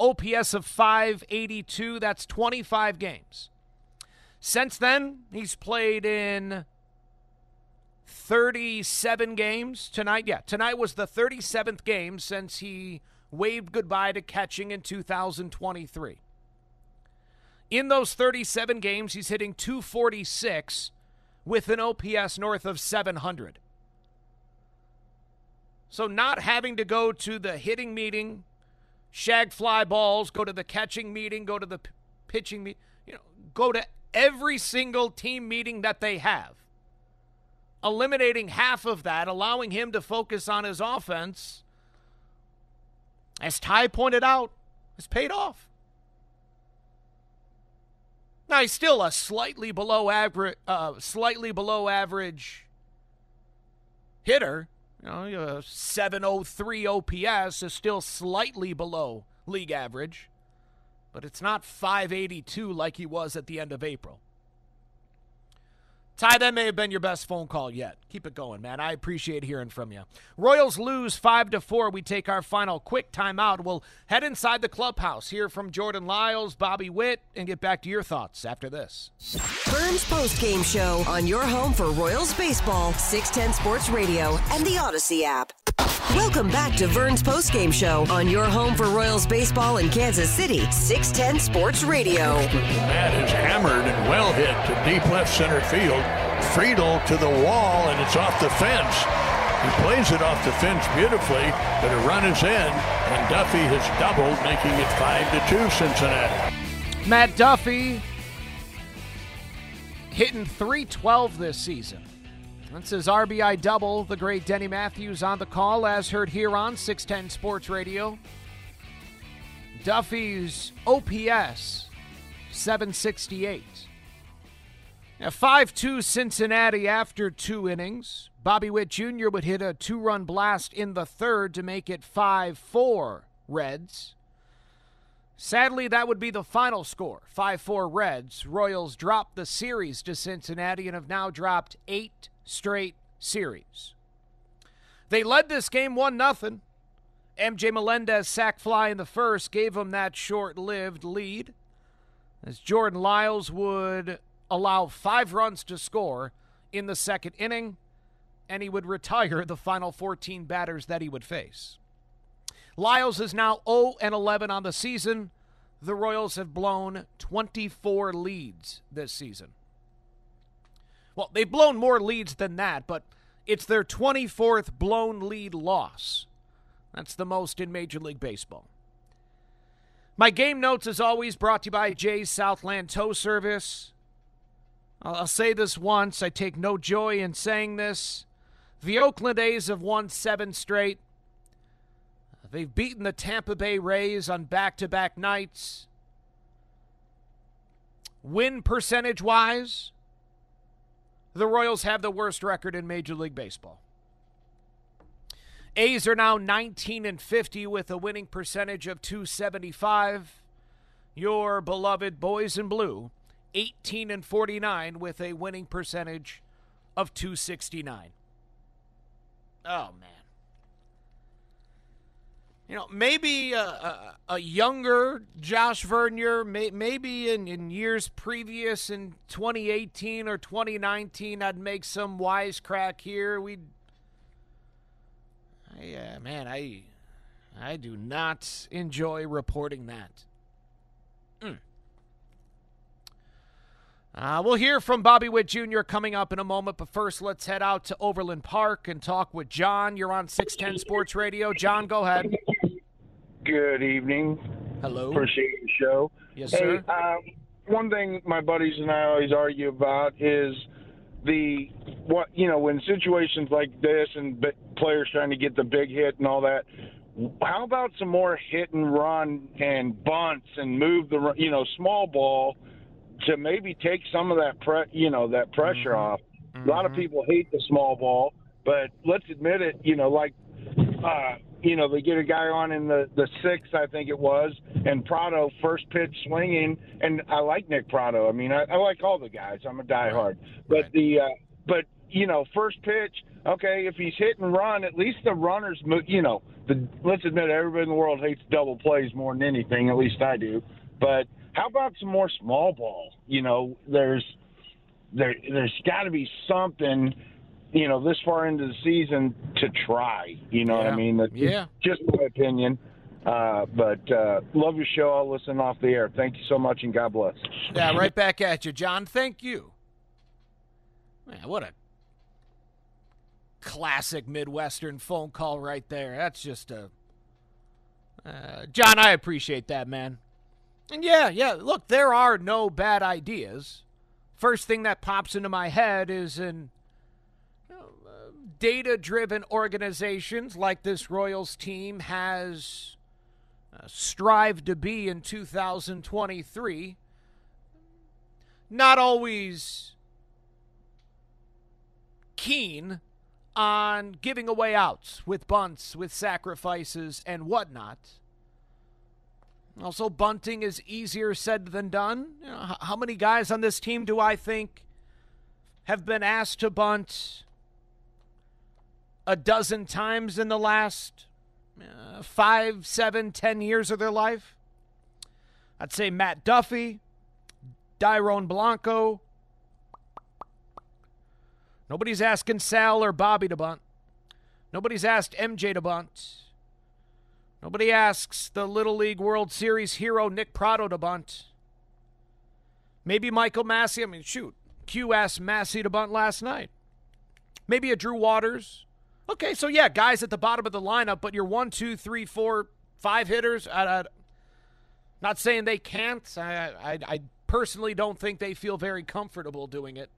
OPS of 582. That's 25 games. Since then, he's played in 37 games tonight. Yeah, tonight was the 37th game since he waved goodbye to catching in 2023. In those 37 games, he's hitting 246 with an OPS north of 700. So, not having to go to the hitting meeting, shag fly balls, go to the catching meeting, go to the p- pitching meeting, you know, go to every single team meeting that they have. Eliminating half of that, allowing him to focus on his offense, as Ty pointed out, has paid off. Now he's still a slightly below average, uh, slightly below average hitter. You know, a 703 OPS is still slightly below league average, but it's not 582 like he was at the end of April. Ty, that may have been your best phone call yet. Keep it going, man. I appreciate hearing from you. Royals lose five to four. We take our final quick timeout. We'll head inside the clubhouse, hear from Jordan Lyles, Bobby Witt, and get back to your thoughts after this. Vern's post game show on your home for Royals baseball, 610 Sports Radio, and the Audacy app. Welcome back to Vern's Post Game Show on your home for Royals baseball in Kansas City, 610 Sports Radio. Matt is hammered and well hit to deep left center field. Friedl to the wall, and it's off the fence. He plays it off the fence beautifully, but a run is in, and Duffy has doubled, making it 5 to 2 Cincinnati. Matt Duffy hitting 312 this season. That's his RBI double. The great Denny Matthews on the call, as heard here on 610 Sports Radio. Duffy's OPS 768. Now 5 2 Cincinnati after two innings. Bobby Witt Jr. would hit a two run blast in the third to make it 5 4 Reds. Sadly, that would be the final score 5 4 Reds. Royals dropped the series to Cincinnati and have now dropped eight straight series. They led this game 1 0. MJ Melendez sac fly in the first gave them that short lived lead. As Jordan Lyles would allow five runs to score in the second inning, and he would retire the final 14 batters that he would face. Lyles is now 0 and 11 on the season. The Royals have blown 24 leads this season. Well, they've blown more leads than that, but it's their 24th blown lead loss. That's the most in Major League Baseball. My game notes, as always, brought to you by Jay's Southland Tow Service. I'll say this once. I take no joy in saying this. The Oakland A's have won seven straight. They've beaten the Tampa Bay Rays on back to back nights. Win percentage wise, the Royals have the worst record in Major League Baseball. A's are now 19 and 50 with a winning percentage of 275. Your beloved boys in blue, 18 and 49 with a winning percentage of 269. Oh man. You know, maybe a, a, a younger Josh Vernier, may, maybe in, in years previous in 2018 or 2019, I'd make some wisecrack here. We'd yeah, uh, man, I I do not enjoy reporting that. Mm. Uh, we'll hear from Bobby Witt Jr. coming up in a moment, but first let's head out to Overland Park and talk with John. You're on 610 Sports Radio. John, go ahead. Good evening. Hello. Appreciate the show. Yes, hey, sir. Um, one thing my buddies and I always argue about is the what you know when situations like this and players trying to get the big hit and all that. How about some more hit and run and bunts and move the you know small ball to maybe take some of that pre you know that pressure Mm-hmm. off. A lot of people hate the small ball, but let's admit it. You know, like uh, you know, they get a guy on in the the sixth, I think it was, and Pratto first pitch swinging, and I like Nick Pratto. I mean, I, I like all the guys. I'm a diehard, but the uh, but you know, first pitch, okay, if he's hit and run, at least the runners, mo- you know, the let's admit everybody in the world hates double plays more than anything. At least I do. But how about some more small ball? You know, there's there there's got to be something you know, this far into the season to try. You know what I mean? That's Yeah. Just my opinion. Uh, but uh, love your show. I'll listen off the air. Thank you so much, and God bless. Yeah, right back at you, John. Thank you. Man, what a classic Midwestern phone call right there. That's just a. Uh, John, I appreciate that, man. And yeah, yeah, look, there are no bad ideas. First thing that pops into my head is an data driven organizations like this Royals team has uh, strived to be in 2023. Not always keen on giving away outs with bunts, with sacrifices, and whatnot. Also, bunting is easier said than done. You know, how many guys on this team do I think have been asked to bunt a dozen times in the last uh, five, seven, ten years of their life. I'd say Matt Duffy, Dairon Blanco. Nobody's asking Sal or Bobby to bunt. Nobody's asked MJ to bunt. Nobody asks the Little League World Series hero Nick Pratto to bunt. Maybe Michael Massey. I mean, shoot. Q asked Massey to bunt last night. Maybe a Drew Waters. Okay, so yeah, guys at the bottom of the lineup, but you're one, two, three, four, five hitters. I, I, not saying they can't. I, I, I personally don't think they feel very comfortable doing it.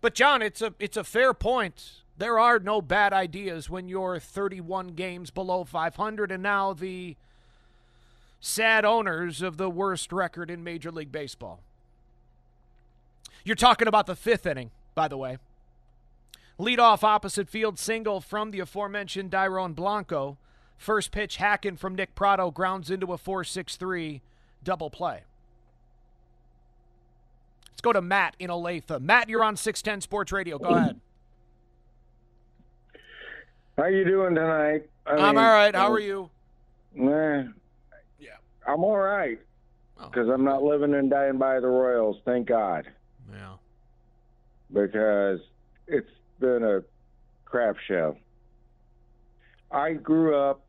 But John, it's a it's a fair point. There are no bad ideas when you're 31 games below 500, and now the sad owners of the worst record in Major League Baseball. You're talking about the fifth inning, by the way. Leadoff opposite field single from the aforementioned Dairon Blanco. First pitch hacking from Nick Pratto grounds into a 4 6 3 double play. Let's go to Matt in Olathe. Matt, you're on 610 Sports Radio. Go ahead. How you doing tonight? I am all right. How are you? Nah, yeah, I'm all right oh. because I'm not living and dying by the Royals. Thank God. Yeah. Because it's been a crap show. I grew up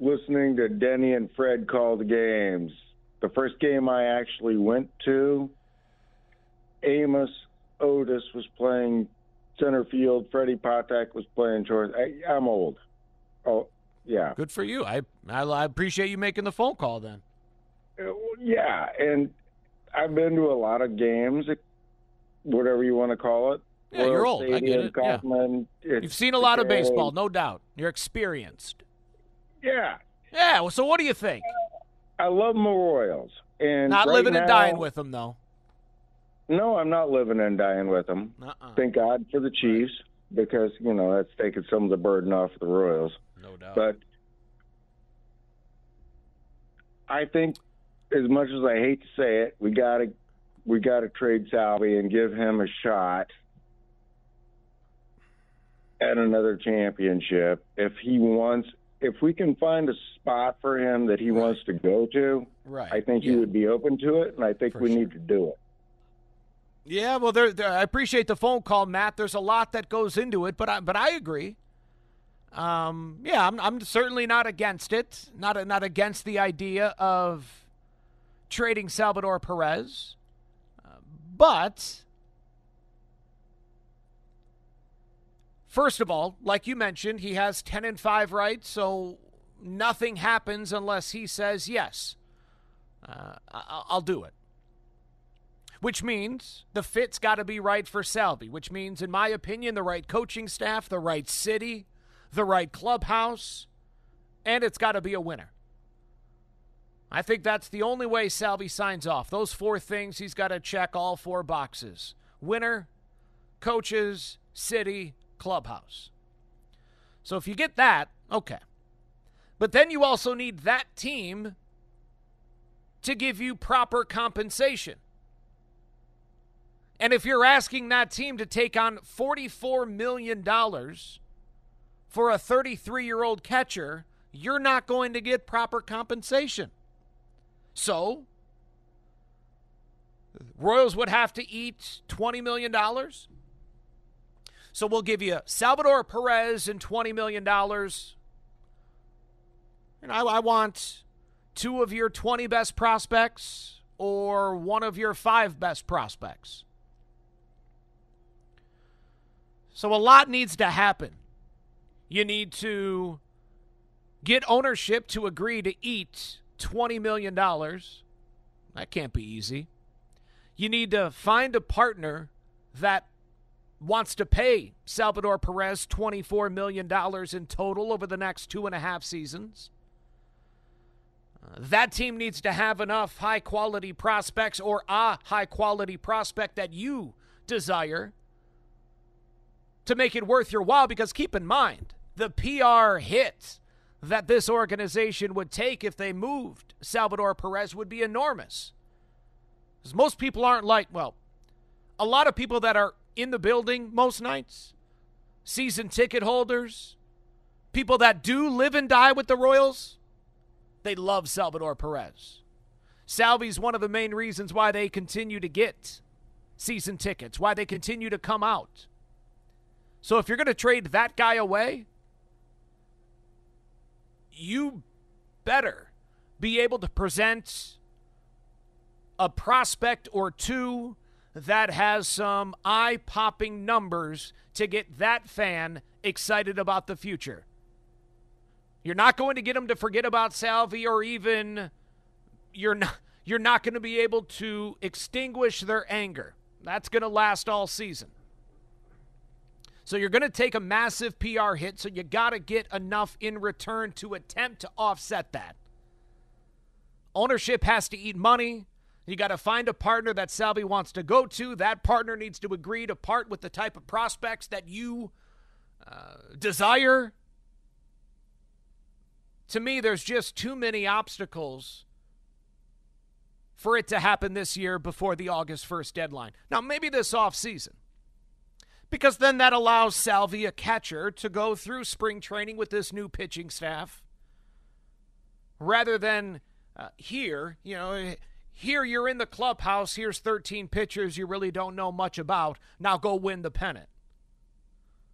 listening to Denny and Fred call the games. The first game I actually went to, Amos Otis was playing center field. Freddie Patek was playing short. I, am old. Oh, yeah. Good for you. I, I, I appreciate you making the phone call then. Uh, yeah, and I've been to a lot of games, whatever you want to call it. Yeah, Royal you're old. Stadium, I get it. Kauffman, yeah. You've seen a lot of baseball, no doubt. You're experienced. Yeah. Yeah. Well, so what do you think? I love my Royals, and not right living now, and dying with them though. No, I'm not living and dying with them. Uh-uh. Thank God for the Chiefs because you know that's taking some of the burden off the Royals. No doubt. But I think, as much as I hate to say it, we got to we got to trade Salvy and give him a shot at another championship if he wants. If we can find a spot for him that he right. wants to go to, right. I think yeah. he would be open to it, and I think for we sure. need to do it. Yeah, well, there, there, I appreciate the phone call, Matt. There's a lot that goes into it, but I, but I agree. Um, yeah, I'm, I'm certainly not against it. Not, not against the idea of trading Salvador Perez, uh, but first of all, like you mentioned, he has ten and five rights, so nothing happens unless he says yes. Uh, I, I'll do it which means the fit's got to be right for Salvy, which means, in my opinion, the right coaching staff, the right city, the right clubhouse, and it's got to be a winner. I think that's the only way Salvy signs off. Those four things, he's got to check all four boxes winner, coaches, city, clubhouse. So if you get that, okay. But then you also need that team to give you proper compensation. And if you're asking that team to take on $44 million for a 33 year old catcher, you're not going to get proper compensation. So, Royals would have to eat $20 million. So we'll give you Salvador Perez and $20 million. And I, I want two of your 20 best prospects or one of your five best prospects. So a lot needs to happen. You need to get ownership to agree to eat $20 million. That can't be easy. You need to find a partner that wants to pay Salvador Perez $24 million in total over the next two and a half seasons. Uh, that team needs to have enough high quality prospects or a high quality prospect that you desire to make it worth your while because keep in mind the PR hit that this organization would take if they moved Salvador Perez would be enormous. Because most people aren't like, well, a lot of people that are in the building most nights, season ticket holders, people that do live and die with the Royals, they love Salvador Perez. Salvy's one of the main reasons why they continue to get season tickets, why they continue to come out. So if you're going to trade that guy away, you better be able to present a prospect or two that has some eye popping numbers to get that fan excited about the future. You're not going to get them to forget about Salvy or even you're not you're not going to be able to extinguish their anger. That's going to last all season. So you're going to take a massive PR hit, so you got to get enough in return to attempt to offset that. Ownership has to eat money. You got to find a partner that Salvy wants to go to. That partner needs to agree to part with the type of prospects that you uh, desire. To me, there's just too many obstacles for it to happen this year before the August 1st deadline. Now, maybe this offseason because then that allows Salvy, a catcher, to go through spring training with this new pitching staff rather than uh, here, you know, here you're in the clubhouse. Here's 13 pitchers you really don't know much about. Now go win the pennant.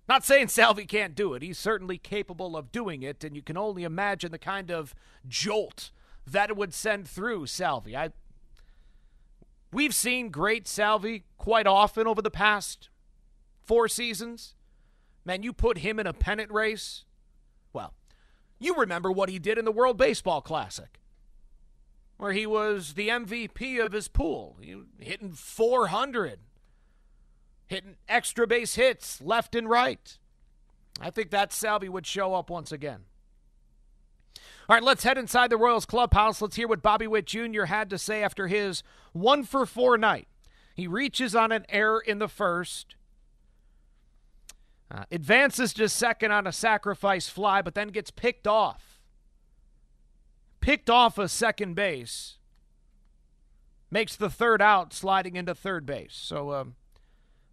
Not saying Salvy can't do it. He's certainly capable of doing it, and you can only imagine the kind of jolt that it would send through Salvy. I We've seen great Salvy quite often over the past four seasons. Man, you put him in a pennant race. Well, you remember what he did in the World Baseball Classic where he was the MVP of his pool, he, hitting 400, hitting extra base hits left and right. I think that Salvy would show up once again. All right, let's head inside the Royals clubhouse. Let's hear what Bobby Witt Jr. had to say after his one for four night. He reaches on an error in the first, uh, advances to second on a sacrifice fly, but then gets picked off picked off a second base, makes the third out, sliding into third base. So, um,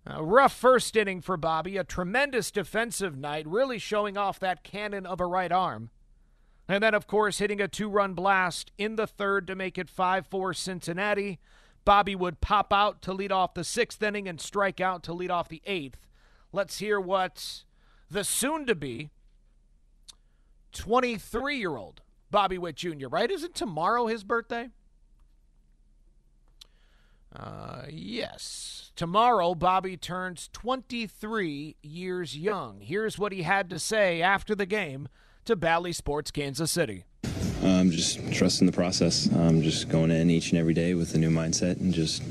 a rough first inning for Bobby. A tremendous defensive night, really showing off that cannon of a right arm. And then, of course, hitting a two run blast in the third to make it 5 4 Cincinnati. Bobby would pop out to lead off the sixth inning and strike out to lead off the eighth. Let's hear what the soon to be 23 year old Bobby Witt Jr., right? Isn't tomorrow his birthday? Uh, yes. Tomorrow, Bobby turns 23 years young. Here's what he had to say after the game to Bally Sports Kansas City. I'm just trusting the process. I'm just going in each and every day with a new mindset and just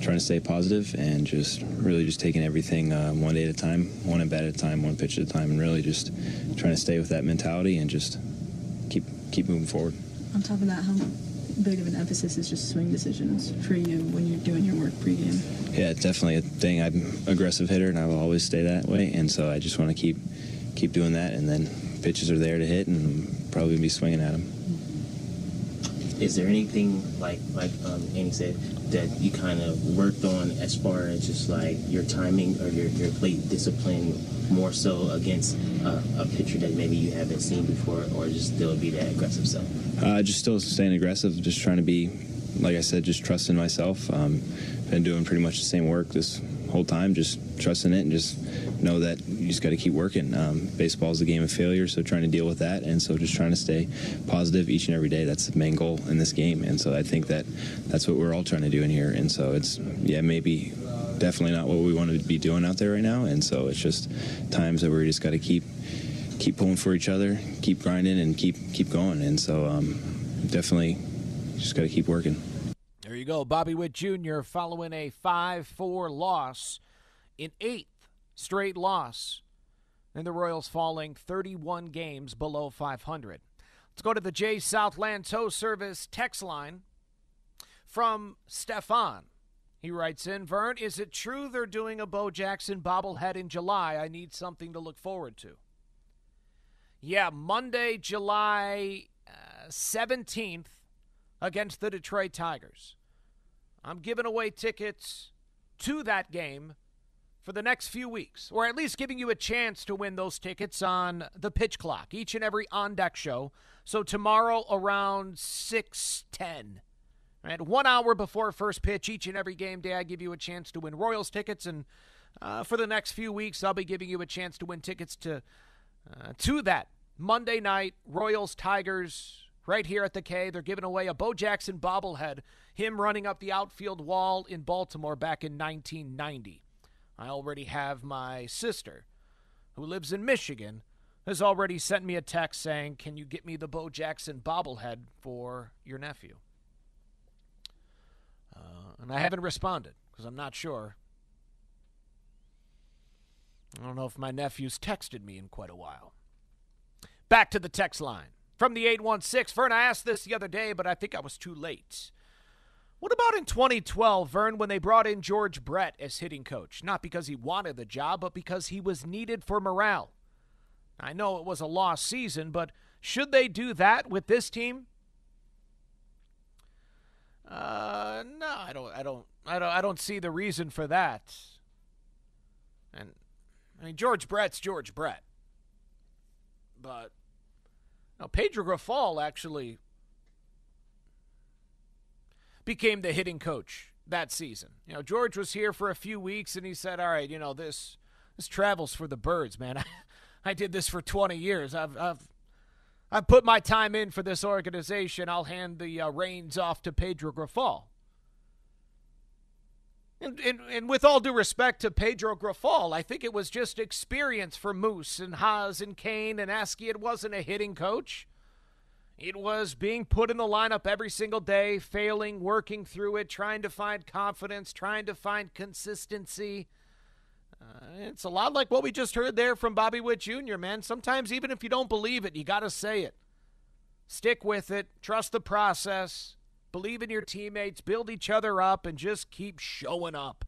trying to stay positive and just really just taking everything uh, one day at a time, one at bat at a time, one pitch at a time, and really just trying to stay with that mentality and just keep keep moving forward. On top of that, how big of an emphasis is just swing decisions for you when you're doing your work pregame? Yeah, definitely a thing. I'm an aggressive hitter, and I will always stay that way. And so I just want to keep keep doing that, and then pitches are there to hit, and I'm probably gonna be swinging at them. Is there anything like like um, Andy said that you kind of worked on as far as just like your timing or your, your plate discipline more so against uh, a pitcher that maybe you haven't seen before, or just still be that aggressive self? Uh, just still staying aggressive, just trying to be, like I said, just trusting myself. Um, been doing pretty much the same work this whole time, just trusting it and just know that you just got to keep working. Um, baseball is a game of failure, so trying to deal with that, and so just trying to stay positive each and every day. That's the main goal in this game, and so I think that that's what we're all trying to do in here. And so it's yeah, maybe definitely not what we want to be doing out there right now. And so it's just times that we just got to keep keep pulling for each other, keep grinding, and keep keep going. And so um, definitely just got to keep working. You go, Bobby Witt Jr. following a five-four loss in eighth straight loss, and the Royals falling 31 games below 500. Let's go to the J Southland Tow Service text line from Stefan. He writes in, Vern, is it true they're doing a Bo Jackson bobblehead in July? I need something to look forward to. Yeah, Monday, July uh, 17th against the Detroit Tigers. I'm giving away tickets to that game for the next few weeks, or at least giving you a chance to win those tickets on the pitch clock, each and every on deck show. So tomorrow around 610. Right, one hour before first pitch each and every game day, I give you a chance to win Royals tickets, and uh, for the next few weeks, I'll be giving you a chance to win tickets to uh, to that Monday night Royals Tigers right here at the K. They're giving away a Bo Jackson bobblehead, him running up the outfield wall in Baltimore back in 1990. I already have my sister, who lives in Michigan, has already sent me a text saying, Can you get me the Bo Jackson bobblehead for your nephew? Uh, and I haven't responded because I'm not sure. I don't know if my nephew's texted me in quite a while. Back to the text line. From the 816, Vern, I asked this the other day, but I think I was too late. What about in 2012, Vern, when they brought in George Brett as hitting coach? Not because he wanted the job, but because he was needed for morale. I know it was a lost season, but should they do that with this team? Uh, no, I don't. I don't. I don't. I don't see the reason for that. And I mean, George Brett's George Brett, but now Pedro Grifol actually became the hitting coach that season. You know, George was here for a few weeks and he said, "All right, you know, this this travels for the birds, man. I, <laughs> I did this for 20 years. I've I've I've put my time in for this organization. I'll hand the uh, reins off to Pedro Grifol." And, and, and, with all due respect to Pedro Grifol, I think it was just experience for Moose and Haas and Cain and Eske. It wasn't a hitting coach. It was being put in the lineup every single day, failing, working through it, trying to find confidence, trying to find consistency. Uh, it's a lot like what we just heard there from Bobby Witt Jr., man. Sometimes, even if you don't believe it, you got to say it. Stick with it, trust the process, believe in your teammates, build each other up, and just keep showing up.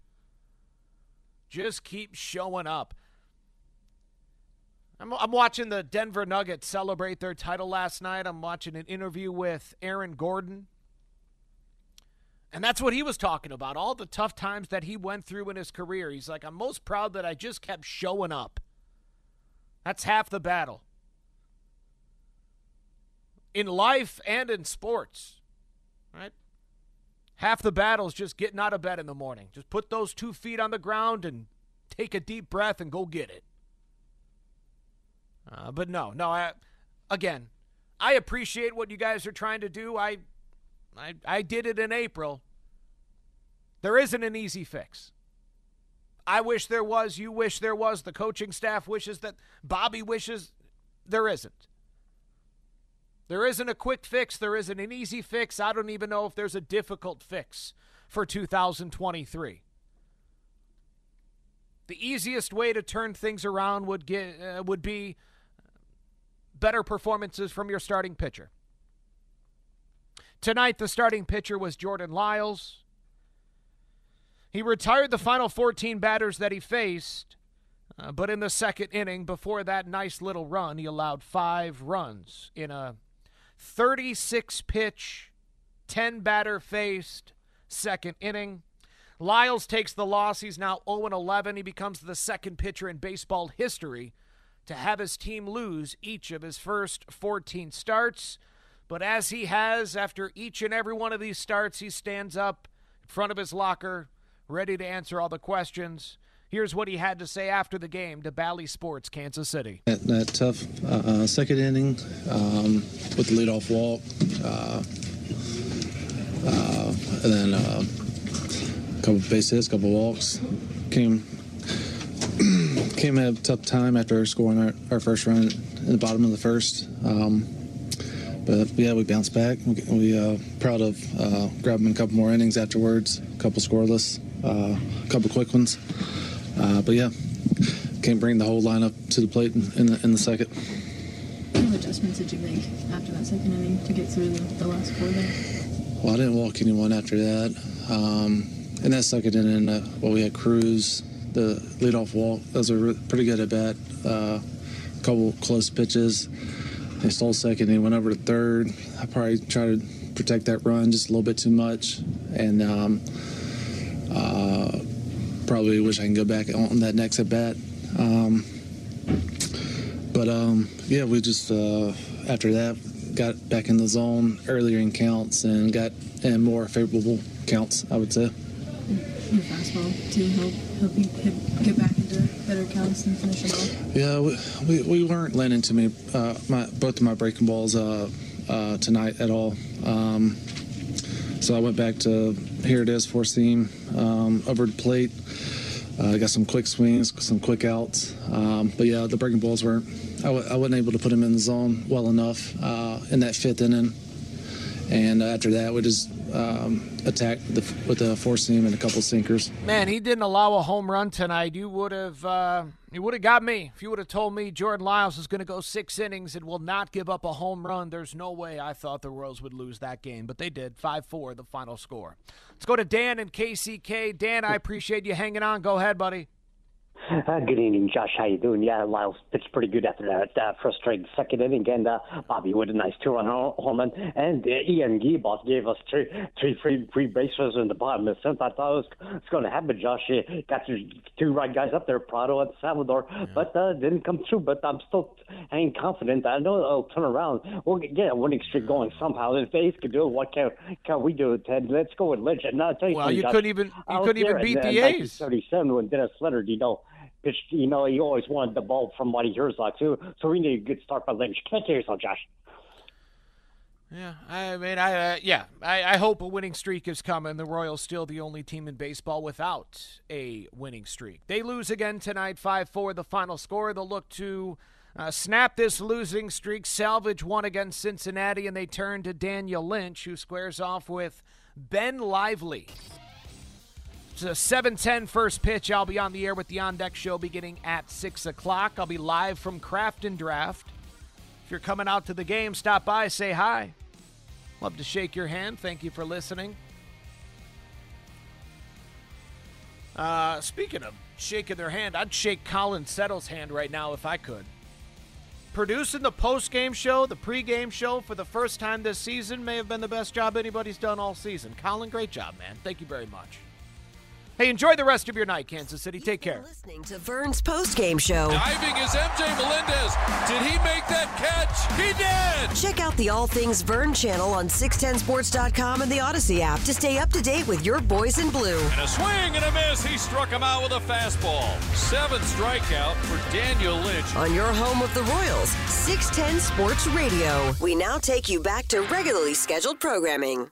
Just keep showing up. I'm, I'm watching the Denver Nuggets celebrate their title last night. I'm watching an interview with Aaron Gordon. And that's what he was talking about all the tough times that he went through in his career. He's like, I'm most proud that I just kept showing up. That's half the battle. In life and in sports, right? Half the battle is just getting out of bed in the morning. Just put those two feet on the ground and take a deep breath and go get it. Uh, but no, no. I, again, I appreciate what you guys are trying to do. I, I, I did it in April. There isn't an easy fix. I wish there was. You wish there was. The coaching staff wishes that. Bobby wishes there isn't. There isn't a quick fix. There isn't an easy fix. I don't even know if there's a difficult fix for 2023. The easiest way to turn things around would get uh, would be better performances from your starting pitcher. Tonight, the starting pitcher was Jordan Lyles. He retired the final 14 batters that he faced, uh, but in the second inning, before that nice little run, he allowed five runs in a 36 pitch, 10 batter faced second inning. Lyles takes the loss. He's now 0 11. He becomes the second pitcher in baseball history to have his team lose each of his first 14 starts. But as he has after each and every one of these starts, he stands up in front of his locker, ready to answer all the questions. Here's what he had to say after the game to Bally Sports, Kansas City. That, that tough uh, uh second inning um, with the leadoff walk, uh, uh, and then uh, a couple base hits, couple walks, came <clears throat> came at a tough time after scoring our, our first run in the bottom of the first. Um, but yeah, we bounced back. We, we uh, proud of uh, grabbing a couple more innings afterwards, a couple scoreless, a couple quick ones. Uh, but yeah, can't bring the whole lineup to the plate in, in, the, in the second. What adjustments did you make after that second inning to get through the, the last four there? Well, I didn't walk anyone after that. Um, in that second inning, uh, well, we had Cruz, the leadoff walk. That was a pretty good at bat. Uh, a couple close pitches. They stole second. He went over to third. I probably tried to protect that run just a little bit too much, and um, uh, probably wish I can go back on that next at bat. Um, but um, yeah, we just uh, after that got back in the zone earlier in counts and got in more favorable counts. I would say. Your fastball to help help you get back into better counts and finish them off. Yeah, we, we, we weren't landing to me uh, my both of my breaking balls uh, uh, tonight at all. Um, so I went back to here it is four seam um, over the plate. Uh, got some quick swings, some quick outs. Um, but yeah, the breaking balls weren't. I w- I wasn't able to put him in the zone well enough uh, in that fifth inning. And after that, we just um, attacked the, with a four seam and a couple sinkers. Man, he didn't allow a home run tonight. You would have, uh, you would have got me if you would have told me Jordan Lyles is going to go six innings and will not give up a home run. There's no way I thought the Royals would lose that game, but they did. Five four, the final score. Let's go to Dan and KCK. Dan, I appreciate you hanging on. Go ahead, buddy. <laughs> Uh, good evening, Josh. How you doing? Yeah, Lyles pitched pretty good after that uh, frustrating second inning, and uh, Bobby with a nice two-run home run, and uh, Ian Gibaut gave us three, three free, free base runners in the bottom of the seventh. I thought it was, was going to happen, Josh. You got your two right guys up there, Pratto and Salvador, yeah. but uh, didn't come through. But I'm still hanging confident. I know it'll turn around. We'll get a winning streak going somehow. If Ace could do it, what can can we do, Ted? Let's go with legend. Now, I'll tell you well, something, you Josh. couldn't even you couldn't even beat the A's. 37 when Dennis Leonard, you know you know, he always wanted the ball from Whitey Herzog too. So we need a good start by Lynch. Can't hear yourself, Josh. Yeah, I mean, I uh, yeah, I, I hope a winning streak is coming. The Royals still the only team in baseball without a winning streak. They lose again tonight, five four. The final score. They'll look to uh, snap this losing streak, salvage one against Cincinnati, and they turn to Daniel Lynch, who squares off with Ben Lively. It's a 7:10 first pitch. I'll be on the air with the On Deck Show beginning at six o'clock. I'll be live from Craft and Draft. If you're coming out to the game, stop by, say hi. Love to shake your hand. Thank you for listening. Uh, speaking of shaking their hand, I'd shake Colin Settle's hand right now if I could. Producing the post-game show, the pre-game show for the first time this season may have been the best job anybody's done all season. Colin, great job, man. Thank you very much. Hey, enjoy the rest of your night, Kansas City. Take care. Listening to Vern's post game show. Diving is MJ Melendez. Did he make that catch? He did. Check out the All Things Vern channel on 610sports.com and the Audacy app to stay up to date with your boys in blue. And a swing and a miss. He struck him out with a fastball. Seven strikeout for Daniel Lynch. On your home of the Royals, 610 Sports Radio. We now take you back to regularly scheduled programming.